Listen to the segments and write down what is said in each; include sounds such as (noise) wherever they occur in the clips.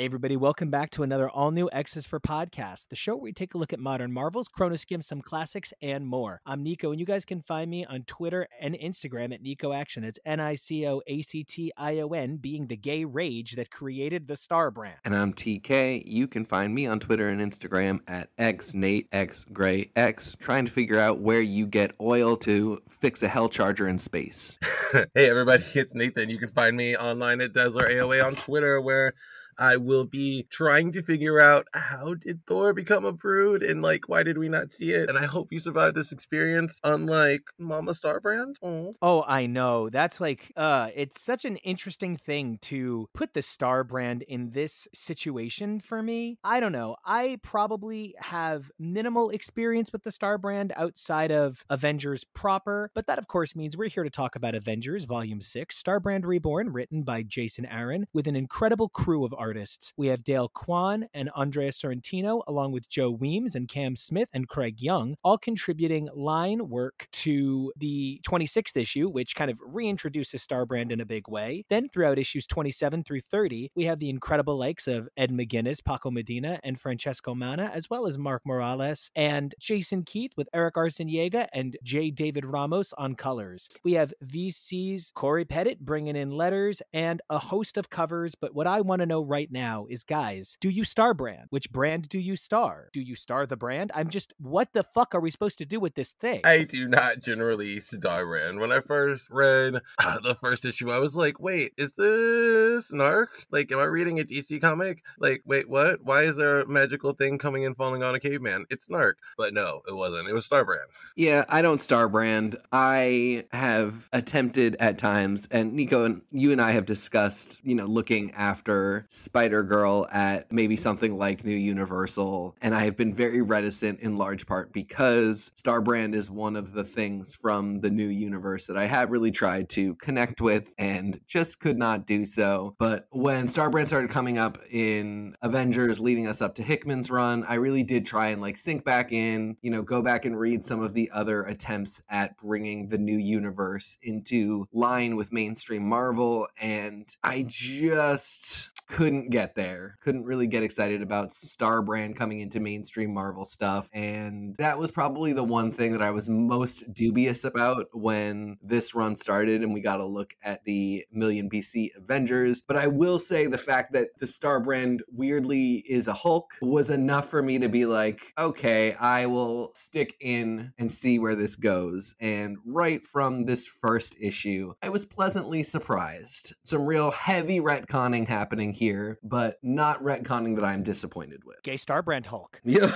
Hey, everybody, welcome back to another all new X's for Podcast, the show where we take a look at modern Marvels, Chronoskim, some classics, and more. I'm Nico, and you guys can find me on Twitter and Instagram at Nico Action. That's N I C O A C T I O N, being the gay rage that created the Star brand. And I'm TK. You can find me on Twitter and Instagram at XNateXGrayX, trying to figure out where you get oil to fix a hell charger in space. (laughs) hey, everybody, it's Nathan. You can find me online at Dazzler AOA on Twitter, where I will be trying to figure out how did Thor become a brood and like why did we not see it? And I hope you survive this experience, unlike Mama Starbrand. Aww. Oh, I know. That's like uh it's such an interesting thing to put the Star brand in this situation for me. I don't know. I probably have minimal experience with the Star brand outside of Avengers proper, but that of course means we're here to talk about Avengers Volume 6, Star Brand Reborn, written by Jason Aaron with an incredible crew of artists artists. We have Dale Keown and Andrea Sorrentino, along with Joe Weems and Cam Smith and Craig Young, all contributing line work to the 26th issue, which kind of reintroduces Starbrand in a big way. Then throughout issues 27 through 30, we have the incredible likes of Ed McGuinness, Paco Medina, and Francesco Manna, as well as Mark Morales and Jason Keith with Eric Arciniega and J. David Ramos on colors. We have VC's Cory Petit bringing in letters and a host of covers, but what I want to know right right now is guys, do you star brand? Which brand do you star? Do you star the brand? I'm just, what the fuck are we supposed to do with this thing? I do not generally star brand. When I first read uh, (laughs) the first issue, I was like, wait, is this Narc? Like, am I reading a DC comic? Like, wait, what? Why is there a magical thing coming and falling on a caveman? It's Narc. But no, it wasn't. It was star brand. Yeah, I don't star brand. I have attempted at times, and Nico and you and I have discussed, you know, looking after Spider Girl at maybe something like New Universal. And I have been very reticent in large part because Starbrand is one of the things from the new universe that I have really tried to connect with and just could not do so. But when Starbrand started coming up in Avengers leading us up to Hickman's run, I really did try and like sink back in, you know, go back and read some of the other attempts at bringing the new universe into line with mainstream Marvel. And I just couldn't get there. Couldn't really get excited about Star Brand coming into mainstream Marvel stuff. And that was probably the one thing that I was most dubious about when this run started and we got a look at the Million BC Avengers. But I will say the fact that the Star Brand weirdly is a Hulk was enough for me to be like, okay, I will stick in and see where this goes. And right from this first issue, I was pleasantly surprised. Some real heavy retconning happening here, but not retconning that I'm disappointed with. Gay Star Brand Hulk. (laughs) Yeah.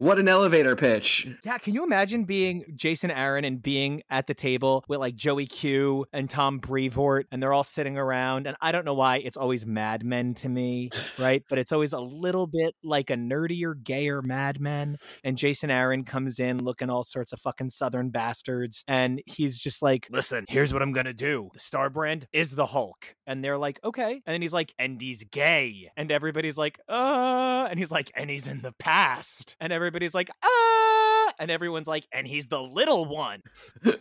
What an elevator pitch. Yeah, can you imagine being Jason Aaron and being at the table with like Joey Q and Tom Brevoort and they're all sitting around and I don't know why it's always Mad Men to me, (laughs) right? but it's always a little bit like a nerdier, gayer Mad Men and Jason Aaron comes in looking all sorts of fucking southern bastards and he's just like, "Listen, here's what I'm going to do. The Star brand is the Hulk." And they're like, "Okay." And then he's like, "And he's gay." And everybody's like, "Uh," and he's like, "And he's in the past." And everybody everybody's like, ah, and everyone's like, and he's the little one.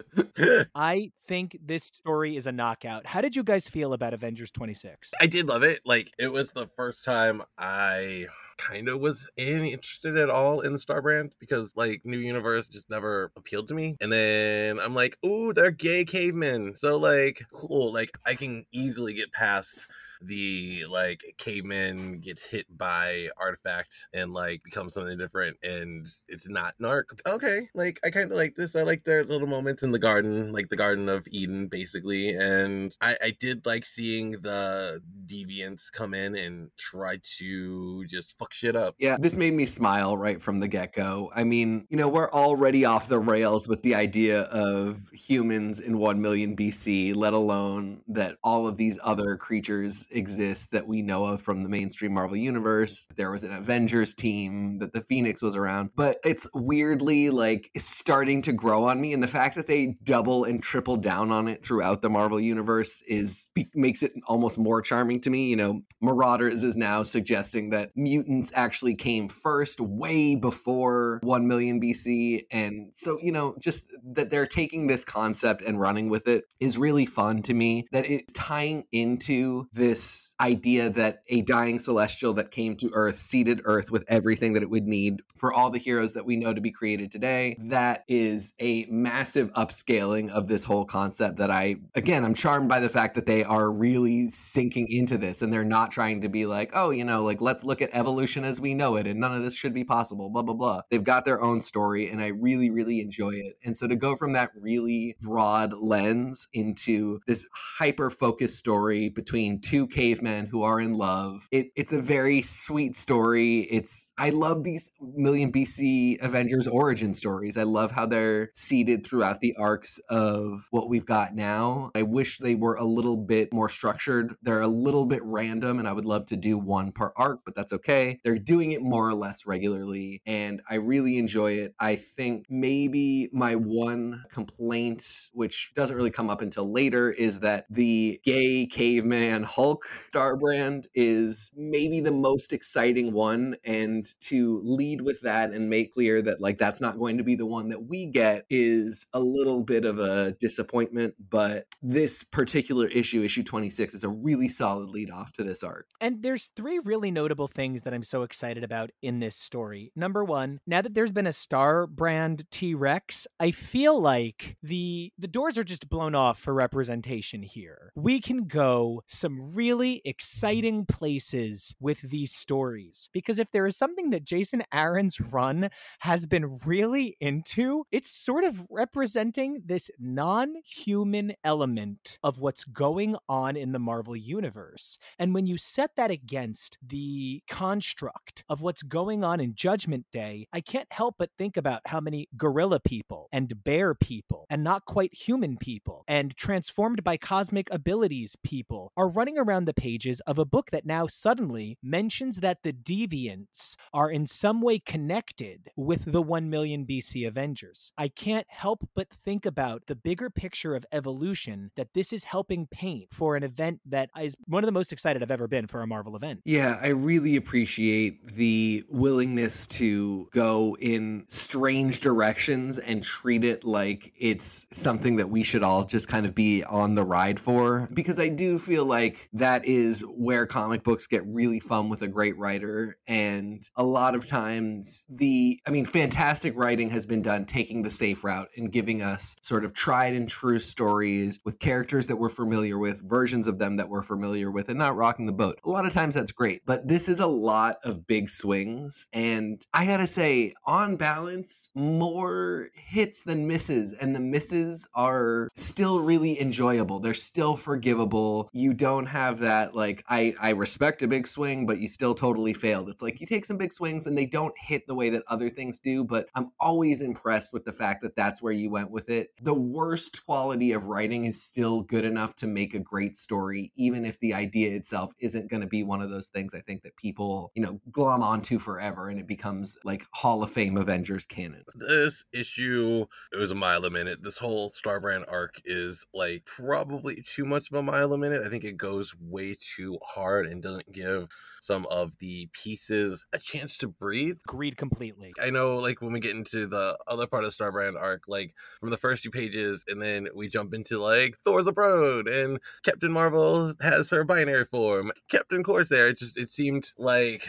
(laughs) I think this story is a knockout. How did you guys feel about Avengers 26? I did love it. Like, it was the first time I kind of was interested at all in the Star brand because like New Universe just never appealed to me. And then I'm like, oh, they're gay cavemen. So like cool. Like I can easily get past the like caveman gets hit by artifact and like becomes something different and it's not narc okay like i kind of like this i like their little moments in the garden like the garden of eden basically and i i did like seeing the deviants come in and try to just fuck shit up. Yeah this made me smile right from the get-go. I mean you know we're already off the rails with the idea of humans in 1 million bc let alone that all of these other creatures exist that we know of from the mainstream Marvel universe. There was an Avengers team that the Phoenix was around, but it's weirdly like starting to grow on me. And the fact that they double and triple down on it throughout the Marvel universe is makes it almost more charming to me. You know, Marauders is now suggesting that mutants actually came first, way before 1 million BC. And so, you know, just that they're taking this concept and running with it is really fun to me. That it's tying into this idea that a dying celestial that came to Earth seeded Earth with everything that it would need for all the heroes that we know to be created today. That is a massive upscaling of this whole concept that I, again, I'm charmed by the fact that they are really sinking into this and they're not trying to be like, oh, you know, like let's look at evolution as we know it and none of this should be possible, blah, blah, blah. They've got their own story and I really, really enjoy it. And so to go from that really broad lens into this hyper focused story between two cavemen who are in love, it, it's a very sweet story. It's, I love these million BC Avengers origin stories. I love how they're seeded throughout the arcs of what we've got now. I wish they were a little bit more structured. They're a little bit random, and I would love to do one per arc, but that's okay. They're doing it more or less regularly, and I really enjoy it. I think maybe my one complaint, which doesn't really come up until later, is that the gay caveman Hulk star brand is maybe the most exciting one, and to lead with that and make clear that like that's not going to be the one that we get is a little bit of a disappointment. But this particular issue, issue 26, is a really solid lead off to this arc. And there's three really notable things that I'm so excited about in this story. Number one, now that there's been a star brand T Rex, I feel like the the doors are just blown off for representation here. We can go some really exciting places with these stories because if there is something that Jason Aaron's run has been really into, it's sort of representing this non-human element of what's going on in the Marvel universe. And when you set that against the construct of what's going on in Judgment Day, I can't help but think about how many gorilla people and bear people and not quite human people and transformed by cosmic abilities people are running around the pages of a book that now suddenly mentions that the deviants are in some way connected with the 1 million BC Avengers. I can't help but think about the bigger picture of evolution that this is helping paint for an event that is one of the most excited I've ever been for a Marvel event. Yeah, I really appreciate the willingness to go in strange directions and treat it like it's something that we should all just kind of be on the ride for. Because I do feel like that is where comic books get really fun with a great writer. And a lot of times, the, I mean, fantastic writing has been done taking the safe route and giving us sort of tried and true stories with characters that we're familiar with, versions of them that we're familiar with, and not rocking the boat. A lot of times that's great, but this is a lot of big swings. And I gotta say, on balance, more hits than misses. And the misses are still really enjoyable. They're still forgivable. You don't have that, like, I, I respect a big swing, but you still totally failed. It's like you take some big swings and they don't hit the way that other things do, but I'm always impressed with the fact that that's where you went with it. The worst quality of writing is still good enough to make a great story, even if the idea itself isn't going to be one of those things I think that people, you know, glom onto forever and it becomes like Hall of Fame Avengers canon. This issue, it was a mile a minute. This whole Starbrand arc is like probably too much of a mile a minute. I think it goes way too hard and doesn't give some of the pieces a chance to breathe. Agreed completely. I know, like, when we get into the other part of Starbrand arc, like, from the first few pages, and then we jump into, like, Thor's a Brood, and Captain Marvel has her binary form, Captain Corsair. It just, it seemed like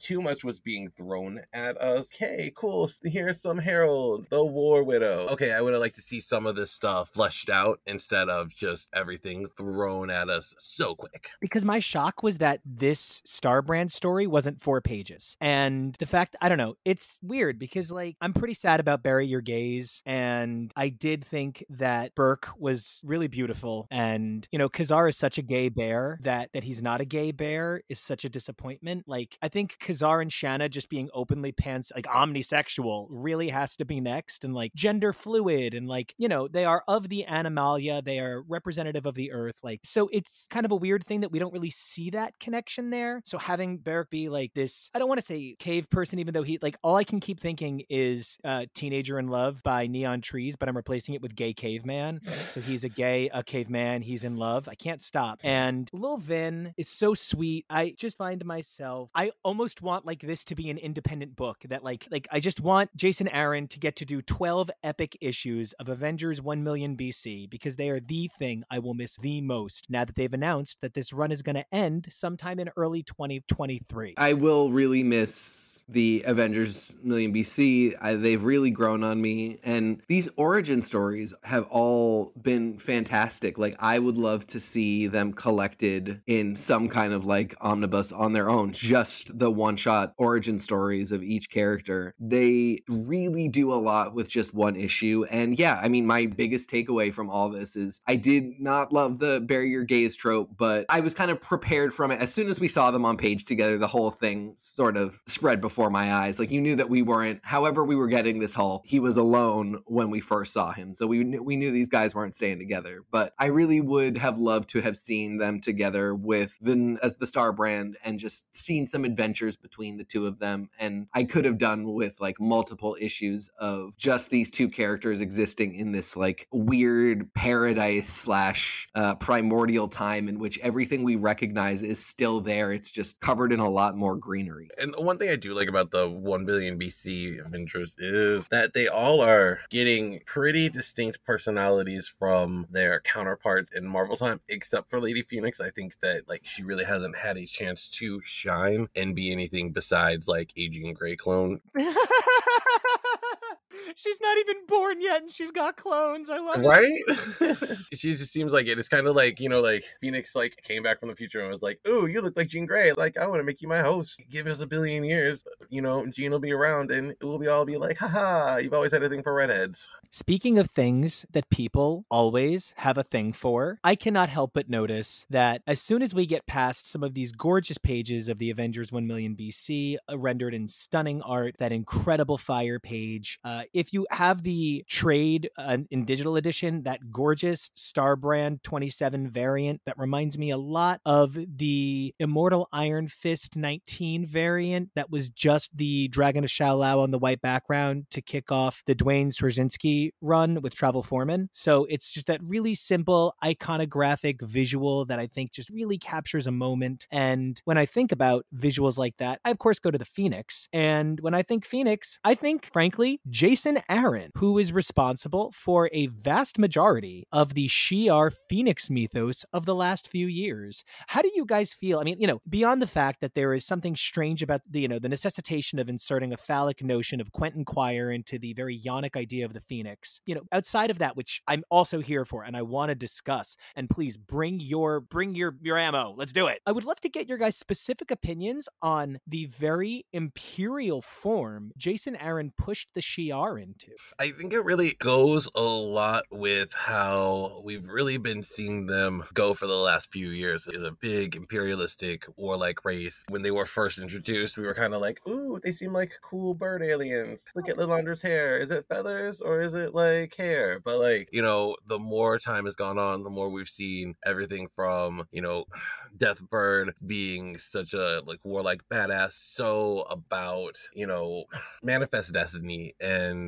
too much was being thrown at us. Okay, cool. Here's some Herald, the War Widow. Okay, I would have liked to see some of this stuff fleshed out instead of just everything thrown at us so quick. Because my shock was that this Starbrand story wasn't four pages. And the fact, I don't know, it's weird because, like, I'm pretty sad about Bury Your Gays. And I did think that Burke was really beautiful. And, you know, Ka-Zar is such a gay bear that, that he's not a gay bear is such a disappointment. Like, I think Ka-Zar and Shanna just being openly pants like omnisexual really has to be next and like gender fluid and like, you know, they are of the animalia, they are representative of the earth. Like so it's kind of a weird thing that we don't really see that connection there. So having Beric be like this, I don't want to say cave person, even though he like all I can keep thinking is uh Teenager in Love by Neon Trees, but I'm replacing it with gay caveman. so he's a gay, a caveman, he's in love. I can't stop. And Lil Vin is so sweet. I just find myself I almost want like this to be an independent book that like like I just want Jason Aaron to get to do 12 epic issues of Avengers 1 million BC because they are the thing I will miss the most now that they've announced that this run is going to end sometime in early 2023. I will really miss the Avengers Million BC. I, they've really grown on me. And these origin stories have all been fantastic. Like, I would love to see them collected in some kind of like omnibus on their own, just the one shot origin stories of each character. They really do a lot with just one issue. And yeah, I mean, my biggest takeaway from all this is I did not love the your gays trope, but I was kind of prepared from it. As soon as we saw them on page together, the whole thing sort of spread before my eyes. Like you knew that we weren't, however, we were getting this Hulk, he was alone when we first saw him. So we knew, we knew these guys weren't staying together. But I really would have loved to have seen them together with the as the Star brand and just seen some adventures between the two of them. And I could have done with like multiple issues of just these two characters existing in this like weird paradise slash uh, primordial time in which everything we recognize is still there. It's just covered in a lot more greenery. And one thing I do like about the 1 billion BC Avengers is that they all are getting pretty distinct personalities from their counterparts in Marvel time, except for Lady Phoenix. I think that like she really hasn't had a chance to shine and be anything besides like a Jean Grey clone. (laughs) She's not even born yet and she's got clones. I love right? it. Right? (laughs) (laughs) she just seems like it. It's kind of like, you know, like Phoenix like came back from the future and was like, "Ooh, you look like Jean Grey. Like I want to make you my host. Give us a billion years, you know, Jean will be around and we'll be all be like, haha, you've always had a thing for redheads." Speaking of things that people always have a thing for, I cannot help but notice that as soon as we get past some of these gorgeous pages of the Avengers 1 million BC, uh, rendered in stunning art, that incredible fire page, uh, if you have the trade uh, in digital edition, that gorgeous Star Brand 27 variant that reminds me a lot of the Immortal Iron Fist 19 variant that was just the Dragon of Shou-Lao on the white background to kick off the Duane Swierczynski run with Travel Foreman. So it's just that really simple, iconographic visual that I think just really captures a moment. And when I think about visuals like that, I of course go to the Phoenix. And when I think Phoenix, I think, frankly, Jason Aaron, who is responsible for a vast majority of the Shi'ar Phoenix mythos of the last few years. How do you guys feel? I mean, you know, beyond the fact that there is something strange about the, you know, the necessitation of inserting a phallic notion of Quentin Quire into the very yonic idea of the Phoenix, you know, outside of that, which I'm also here for and I want to discuss, and please bring your bring your your ammo. Let's do it. I would love to get your guys' specific opinions on the very imperial form Jason Aaron pushed the Shi'ar into. I think it really goes a lot with how we've really been seeing them go for the last few years. Is a big imperialistic warlike race. When they were first introduced, we were kind of like, "Ooh, they seem like cool bird aliens. Look at Lilandra's hair. Is it feathers or is it like hair?" But like, you know, the more time has gone on, the more we've seen everything from, you know, (sighs) Deathbird being such a like warlike badass, so about, you know, (sighs) manifest destiny and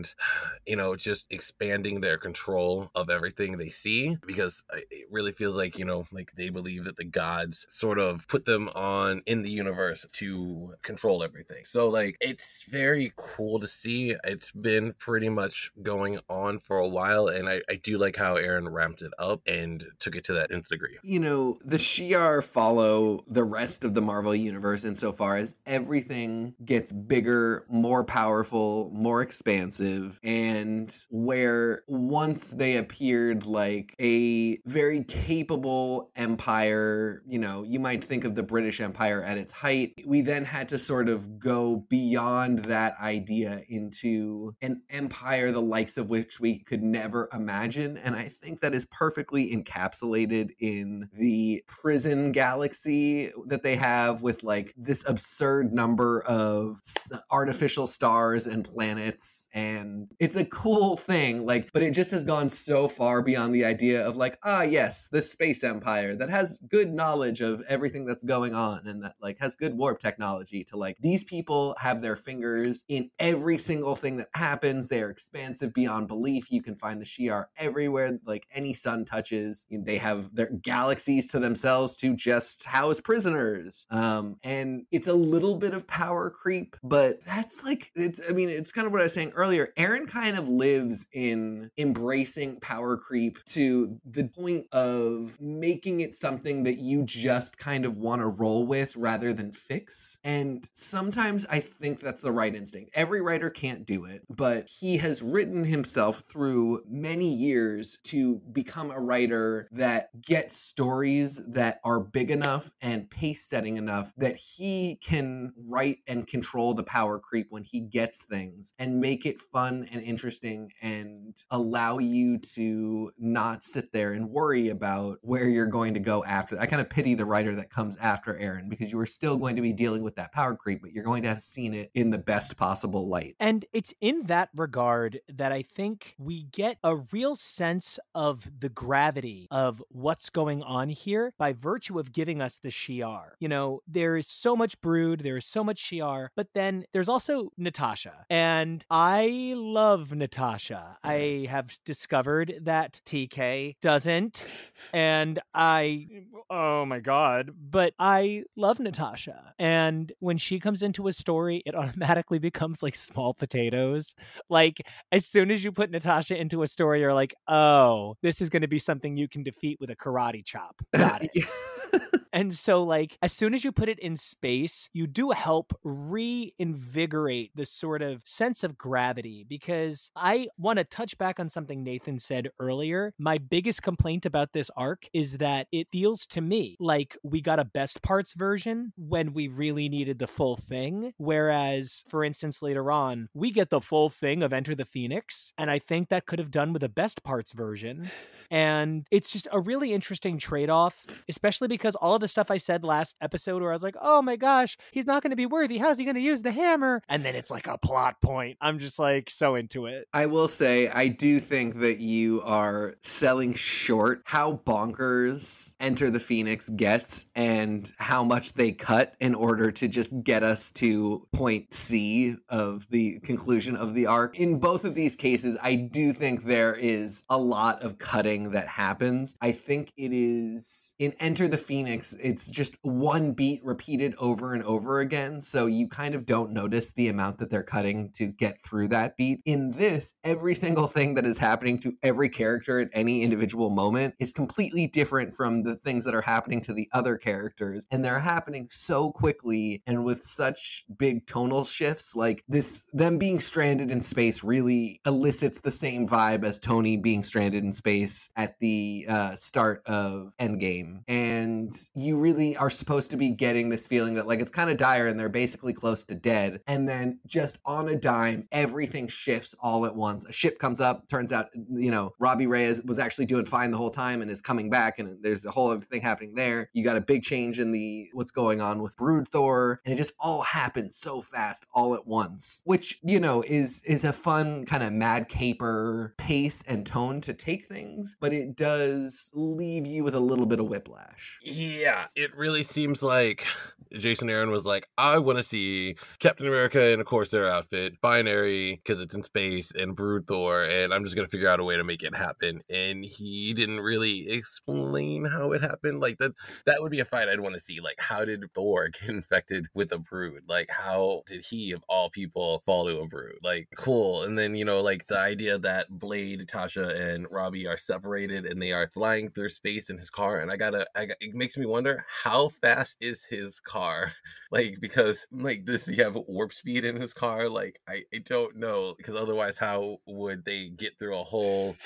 you know, just expanding their control of everything they see because it really feels like, you know, like they believe that the gods sort of put them on in the universe to control everything. So like it's very cool to see. It's been pretty much going on for a while and I, I do like how Aaron ramped it up and took it to that nth degree. You know, the Shi'ar follow the rest of the Marvel universe insofar as everything gets bigger, more powerful, more expansive, and where once they appeared like a very capable empire, you know, you might think of the British Empire at its height, we then had to sort of go beyond that idea into an empire the likes of which we could never imagine. And I think that is perfectly encapsulated in the prison galaxy that they have with like this absurd number of artificial stars and planets. And it's a cool thing, like, but it just has gone so far beyond the idea of like, ah, yes, this space empire that has good knowledge of everything that's going on and that like has good warp technology to like these people have their fingers in every single thing that happens. They are expansive beyond belief. You can find the Shi'ar everywhere. Like any sun touches, they have their galaxies to themselves to just house prisoners. Um, and it's a little bit of power creep, but that's like it's. I mean, it's kind of what I was saying earlier. Aaron kind of lives in embracing power creep to the point of making it something that you just kind of want to roll with rather than fix. And sometimes I think that's the right instinct. Every writer can't do it, but he has written himself through many years to become a writer that gets stories that are big enough and pace setting enough that he can write and control the power creep when he gets things and make it fun and interesting and allow you to not sit there and worry about where you're going to go after. I kind of pity the writer that comes after Aaron because you are still going to be dealing with that power creep, but you're going to have seen it in the best possible light. And it's in that regard that I think we get a real sense of the gravity of what's going on here by virtue of giving us the Shi'ar. You know, there is so much brood, there is so much Shi'ar, but then there's also Natasha. And I love Natasha. I have discovered that TK doesn't. And I, oh my God, but I love Natasha. And when she comes into a story, it (laughs) automatically becomes like small potatoes. Like, as soon as you put Natasha into a story, you're like, oh, this is going to be something you can defeat with a karate chop. Got (laughs) it. and so, like, as soon as you put it in space, you do help reinvigorate the sort of sense of gravity. Because I want to touch back on something Nathan said earlier. My biggest complaint about this arc is that it feels to me like we got a best parts version when we really needed the full thing. Whereas, for instance, later on, we get the full thing of Enter the Phoenix. And I think that could have done with a best parts version. (laughs) And it's just a really interesting trade off, especially because all of the stuff I said last episode where I was like, oh my gosh, he's not going to be worthy. How's he going to use the hammer? And then it's like a plot point. I'm just like so into it. I will say, I do think that you are selling short how bonkers Enter the Phoenix gets and how much they cut in order to just get us to point C of the conclusion of the arc. In both of these cases, I do think there is a lot of cutting that happens. I think it is in Enter the Phoenix, it's just one beat repeated over and over again. So you kind of don't notice the amount that they're cutting to get through that beat. In this, every single thing that is happening to every character at any individual moment is completely different from the things that are happening to the other characters. And they're happening so quickly and with such big tonal shifts. Like this, them being stranded in space really elicits the same vibe as Tony being stranded in space at the uh, start of Endgame. And you really are supposed to be getting this feeling that like it's kind of dire and they're basically close to dead. And then just on a dime, everything shifts all at once. A ship comes up, turns out, you know, Robbie Reyes was actually doing fine the whole time and is coming back, and there's a whole other thing happening there. You got a big change in the what's going on with Brood Thor, and it just all happens so fast all at once, which, you know, is is a fun kind of mad caper pace and tone to take things, but it does leave you with a little bit of whiplash. Yeah, it really seems like Jason Aaron was like, I want to see Captain America in a Corsair outfit, binary because it's in space, and Brood Thor, and I'm just gonna figure out a way to make it happen. And he didn't really explain how it happened. Like that, that would be a fight I'd want to see. Like, how did Thor (laughs) get infected with a Brood? Like, how did he, of all people, fall to a Brood? Like, cool. And then you know, like the idea that Blade, Tasha, and Robbie are separated and they are flying through space in his car, and I gotta, I, it makes me wonder how fast is his car (laughs) like because like does he have warp speed in his car? Like I, I don't know because otherwise how would they get through a whole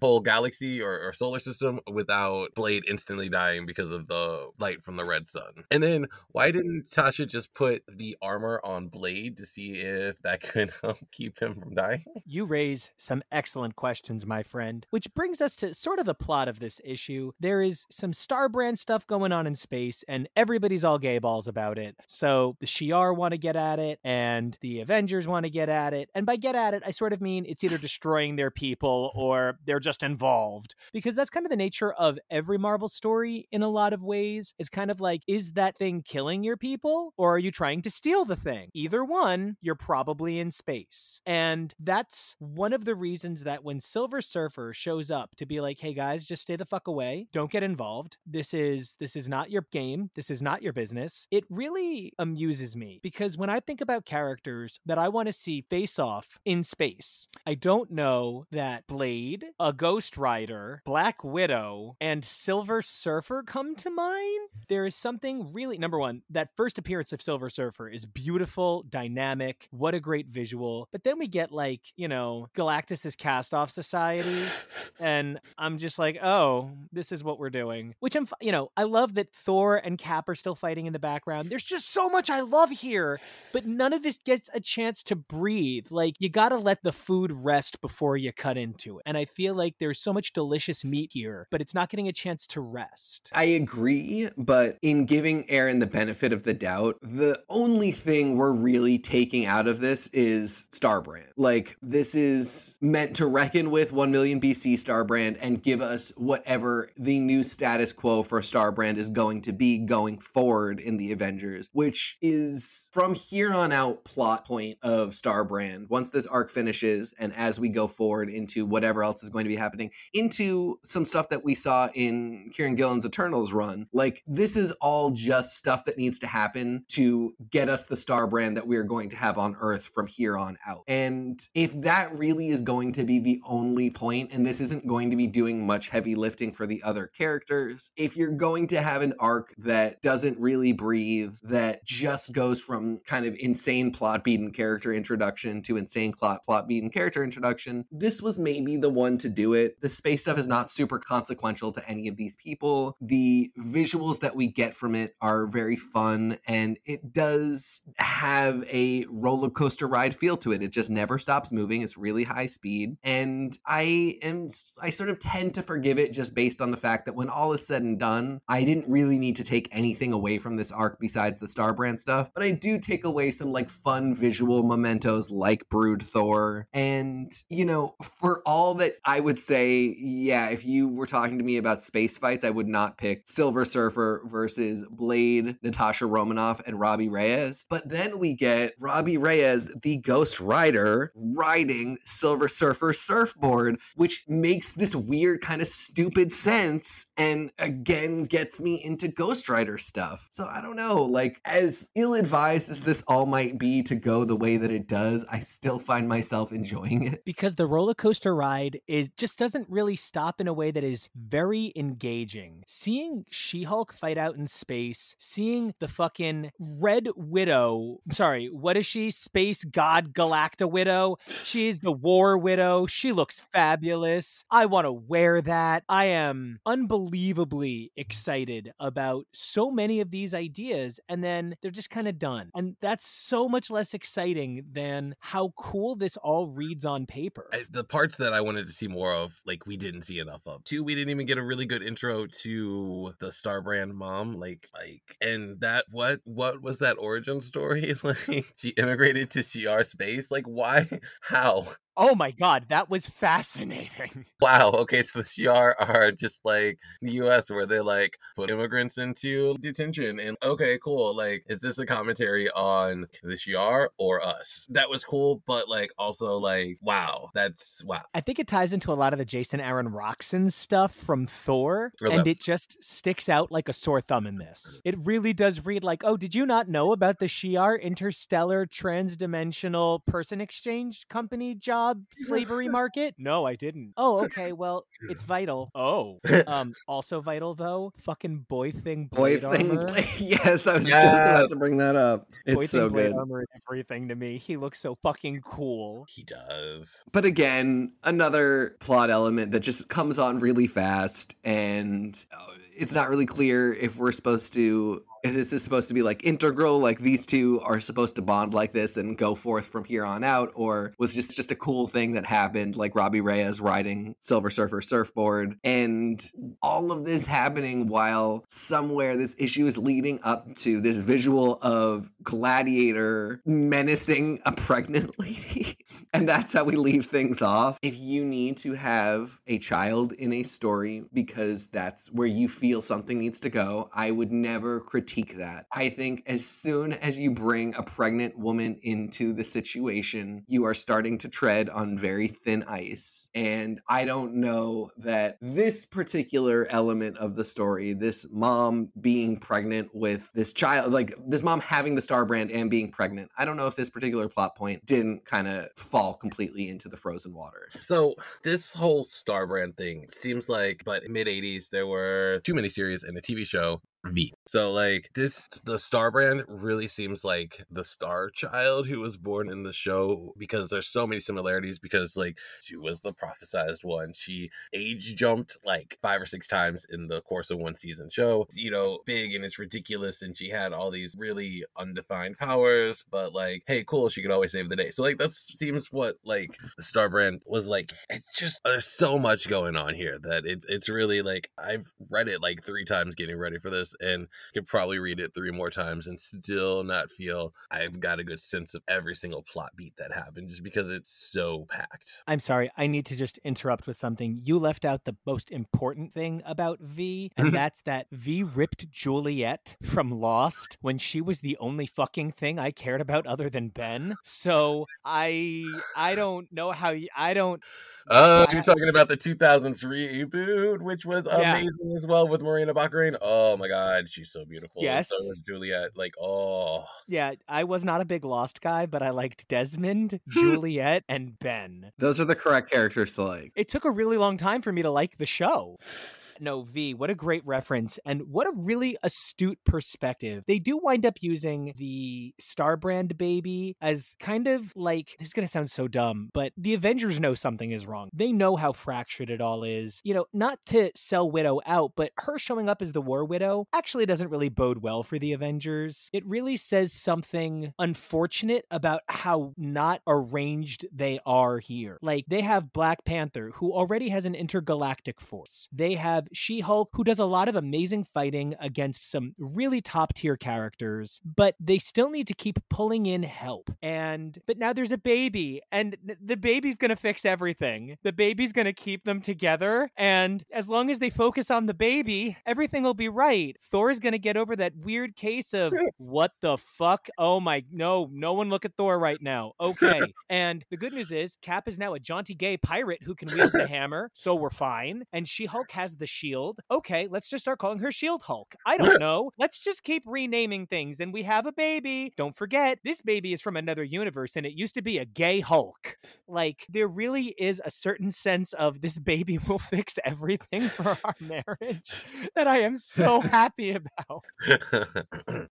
whole galaxy or, or solar system without Blade instantly dying because of the light from the red sun? And then why didn't Tasha just put the armor on Blade to see if that (laughs) could help keep him from dying? You raise some excellent questions, my friend, which brings us to sort of the plot of this issue. There is some star brand stuff going on in space, and everybody's all gay balls about it. So the Shi'ar want to get at it, and the Avengers want to get at it. And by get at it, I sort of mean it's either destroying their people or they're just involved. Because that's kind of the nature of every Marvel story in a lot of ways. It's kind of like, is that thing killing your people, or are you trying to steal the thing? Either one, you're probably in space. And that's one of the reasons that when Silver Surfer shows up to be like, hey guys, just stay the fuck away, don't get involved. This is this is not your game. This is not your business. It really amuses me because when I think about characters that I want to see face off in space, I don't know that Blade, a Ghost Rider, Black Widow, and Silver Surfer come to mind. There is something really number one, that first appearance of Silver Surfer is beautiful, dynamic, what a great visual. But then we get like, you know, Galactus's cast off society. (laughs) and I'm just like, oh, this is what we're doing. Which I'm, you know, I love that Thor and Cap are still fighting in the background. There's just so much I love here, but none of this gets a chance to breathe. Like, you gotta let the food rest before you cut into it. And I feel like there's so much delicious meat here, but it's not getting a chance to rest. I agree, but in giving Aaron the benefit of the doubt, the only thing we're really taking out of this is Starbrand. Like, this is meant to reckon with 1 million BC Starbrand and give us whatever the new status quo for Starbrand is going to be going forward in the Avengers, which is from here on out plot point of Starbrand. Once this arc finishes and as we go forward into whatever else is going to be happening, into some stuff that we saw in Kieron Gillen's Eternals run, like this is all just stuff that needs to happen to get us the star brand that we are going to have on Earth from here on out. And if that really is going to be the only point, and this isn't going to be doing much heavy lifting for the other characters, if you're going to have an arc that doesn't really breathe, that just goes from kind of insane plot beaten character introduction to insane plot plot beat, and character introduction, this was maybe the one to do it. The space stuff is not super consequential to any of these people. The visuals that we get from it are very fun, and it does have a roller coaster ride feel to it. It just never stops moving. It's really high speed, and I am I sort of tend to forgive it just based on the fact that when all is said and done, I didn't really need to take anything away from this arc besides the Starbrand stuff, but I do take away some like fun visual mementos like Brood Thor. And, you know, for all that I would say, yeah, if you were talking to me about space fights, I would not pick Silver Surfer versus Blade, Natasha Romanoff, and Robbie Reyes. But then we get Robbie Reyes, the Ghost Rider, riding Silver Surfer surfboard, which makes this weird kind of stupid sense and again gets me into Ghost Rider stuff. So I don't know, like as ill-advised as this all might be to go the way that it does, I still find myself enjoying it. because the roller coaster ride is just doesn't really stop in a way that is very engaging. Seeing She-Hulk fight out in space, seeing the fucking Red Widow, sorry, what is she? Space God Galacta Widow. She is the War Widow. She looks fabulous. I want to wear that. I am unbelievably excited about so many of these ideas and then they're just kind of done. And that's so much less exciting than how cool this all reads on paper. I, the parts that I wanted to see more of, like we didn't see enough of. Two, we didn't even get a really good intro to the Starbrand mom. Like, like, and that what what was that origin story? (laughs) Like, she immigrated to Shi'ar space. Like, why? How? Oh my god, that was fascinating. (laughs) Wow. Okay, so the Shi'ar are just like the US where they like put immigrants into detention and okay, cool. Like, is this a commentary on the Shi'ar or us? That was cool, but like also like, wow, that's wow. I think it ties into a lot of the Jason Aaron Roxxon stuff from Thor, Okay. and it just sticks out like a sore thumb in this. Mm. It really does read like, oh, did you not know about the Shi'ar Interstellar Transdimensional Person Exchange Company job? Rob slavery (laughs) market? No, I didn't. Oh, (laughs) okay. Well, it's vital. Oh, (laughs) um, also vital though. Fucking boy thing Boy blade thing. armor. yes, I was just about to bring that up. Boy It's thing so blade good. armor is everything to me. He looks so fucking cool. he does. But again, another plot element that just comes on really fast, and uh, it's not really clear if we're supposed to. This is supposed to be like integral, like these two are supposed to bond like this and go forth from here on out, or was just just a cool thing that happened, like Robbie Reyes riding Silver Surfer surfboard, and all of this happening while somewhere this issue is leading up to this visual of Gladiator menacing a pregnant (laughs) lady. and that's how we leave things off. If you need to have a child in a story because that's where you feel something needs to go, I would never critique that. I think as soon as you bring a pregnant woman into the situation, you are starting to tread on very thin ice. And I don't know that this particular element of the story, this mom being pregnant with this child, like this mom having the star brand and being pregnant, I don't know if this particular plot point didn't kind of fall completely into the frozen water. So this whole Star Brand thing seems like, but mid '80s there were two miniseries and a TV show. V. So like this, the Star Brand really seems like the Star Child who was born in the show because there's so many similarities. Because like she was the prophesized one. She age jumped like five or six times in the course of one season show. You know, big and it's ridiculous, and she had all these really undefined powers. But like, hey, cool, she could always save the day. So like that seems what like the Star Brand was like. It's just there's so much going on here that it, it's really like I've read it like three times getting ready for this, and could probably read it three more times and still not feel I've got a good sense of every single plot beat that happened, just because it's so packed. I'm sorry, I need to just interrupt with something. You left out the most important thing about V, and Mhm. that's that V ripped Juliet from Lost when she was the only fucking thing I cared about other than Ben. So I I don't know how you, I don't Oh, I- you're talking about the 2000s reboot, which was Yeah. amazing as well with Morena Baccarin. Oh my god, she's so beautiful. Yes. so was Juliet. Like, oh, yeah, I was not a big Lost guy, but I liked Desmond, (laughs) Juliet, and Ben. Those are the correct characters to like. It took a really long time for me to like the show. (laughs) No, V, what a great reference and what a really astute perspective. They do wind up using the Star Brand baby as kind of like this is going to sound so dumb, but the Avengers know something is wrong. They know how fractured it all is. You know, not to sell Widow out, but her showing up as the War Widow actually doesn't really bode well for the Avengers. It really says something unfortunate about how not arranged they are here. Like they have Black Panther who already has an intergalactic force. They have She-Hulk who does a lot of amazing fighting against some really top tier characters, but they still need to keep pulling in help. And but now there's a baby and the baby's to fix everything. The baby's going to keep them together and as long as they focus on the baby, everything will be right. Thor's going to get over that weird case of (laughs) what the fuck? Oh my no, no one look at Thor right now. Okay. and the good news is Cap is now a jaunty gay pirate who can wield the (laughs) hammer, so we're fine. And She-Hulk has the shield. Okay, let's just start calling her Shield Hulk. I don't (laughs) know. Let's just keep renaming things and we have a baby. Don't forget, this baby is from another universe and it used to be a gay Hulk. Like there really is a certain sense of this baby will (laughs) fix everything for our (laughs) marriage that I am so (laughs) happy about.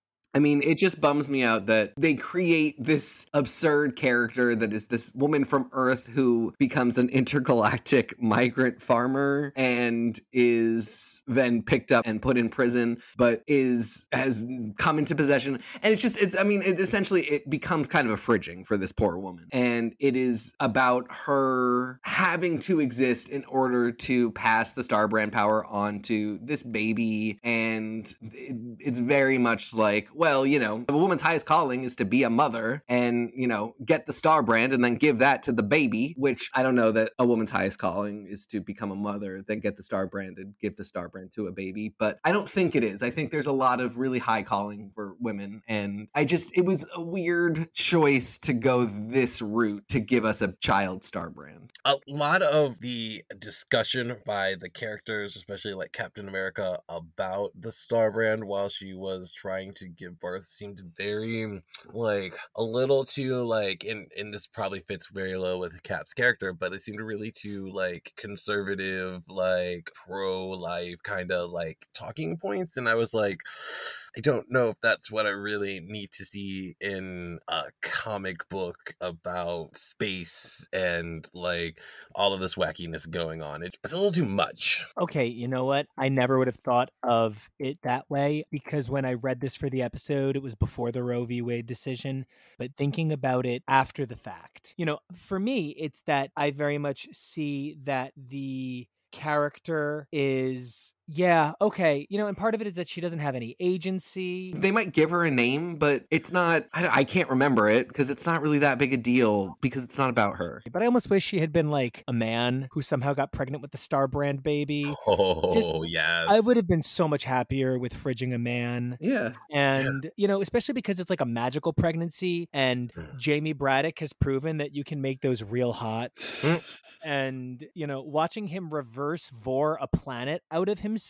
(clears throat) I mean, it just bums me out that they create this absurd character that is this woman from Earth who becomes an intergalactic (laughs) migrant farmer and is then picked up and put in prison, but is has come into possession. And it's just it's I mean, it essentially it becomes kind of a fridging for this poor woman. And it is about her having to exist in order to pass the star brand power on to this baby and it, it's very much like well, you know, a woman's highest calling is to be a mother and, you know, get the star brand and then give that to the baby, which I don't know that a woman's highest calling is to become a mother, then get the star brand and give the star brand to a baby. But I don't think it is. I think there's a lot of really high calling for women. And I just, it was a weird choice to go this route to give us a child star brand. a lot of the discussion by the characters, especially like Captain America, about the Star Brand while she was trying to give gave birth seemed very like a little too like and and this probably fits very low with Cap's character, but it seemed really too like conservative, like pro life kind of like talking points. And I was like I don't know if that's what I really need to see in a comic book about space and like all of this wackiness going on. It's, a little too much. Okay, you know what? I never would have thought of it that way because when I read this for the episode, it was before the Roe v. Wade decision. But thinking about it after the fact, you know, for me, it's that I very much see that the character is yeah, okay. You know, and part of it is that she doesn't have any agency. They might give her a name, but it's not, I, I can't remember it because it's not really that big a deal because it's not about her. But I almost wish she had been like a man who somehow got pregnant with the Star Brand baby. (laughs) Oh, Just- yes. I would have been so much happier with fridging a man. Yeah. And, you know, especially because it's like a magical pregnancy and Mm. Jamie Braddock has proven that you can make those real hot. And, you know, watching him reverse vor a planet out of himself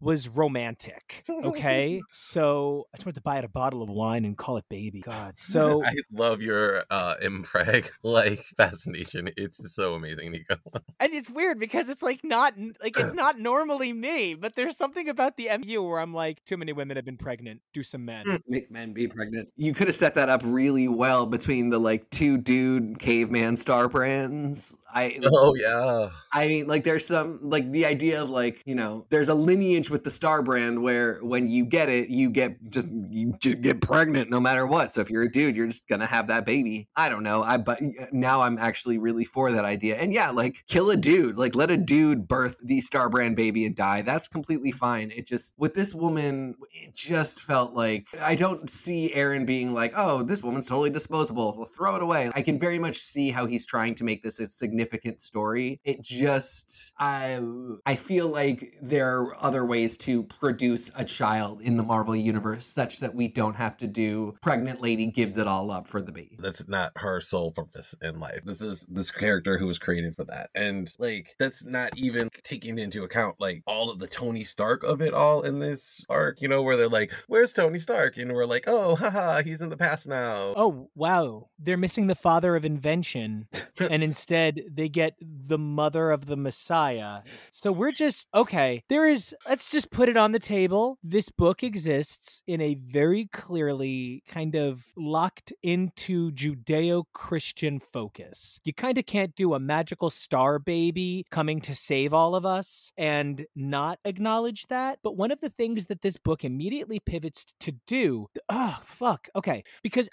was romantic. Okay. (laughs) so I just wanted to buy it a bottle of wine and call it baby. God. (laughs) So I love your uh impreg (laughs) like fascination. It's so amazing, Nico. and it's weird because it's like not like it's (clears throat) not normally me, but there's something about the MU where I'm like, too many women have been pregnant. Do some men. Make men be pregnant. You could have set that up really well between the like two dude caveman star brands. I (laughs) Oh yeah. I mean, like, there's some, like, the idea of, like, you know, there's a lineage with the Star brand where when you get it, you get just, you just get pregnant no matter what. So if you're a dude, you're just gonna have that baby. I don't know. I, but now I'm actually really for that idea. And yeah, like, kill a dude. Like, let a dude birth the Star brand baby and die. That's completely fine. It just, with this woman, it just felt like, I don't see Aaron being like, oh, this woman's totally disposable. We'll throw it away. I can very much see how he's trying to make this a significant story. It just I I feel like there are other ways to produce a child in the Marvel universe such that we don't have to do pregnant lady gives it all up for the baby. That's not her sole purpose in life. This is this character who was created for that. And like that's not even taking into account like all of the Tony Stark of it all in this arc, you know, where they're like, Where's Tony Stark? And we're like, Oh, (laughs) haha, he's in the past now. Oh, wow. They're missing the father of invention. (laughs) and instead, they get the mother of the Messiah. So we're just, okay, there is, let's just put it on the table. This book exists in a very clearly kind of locked into Judeo Christian focus. You kind of can't do a magical star baby coming to save all of us and not acknowledge that. But one of the things that this book immediately pivots to do, oh, fuck, okay, because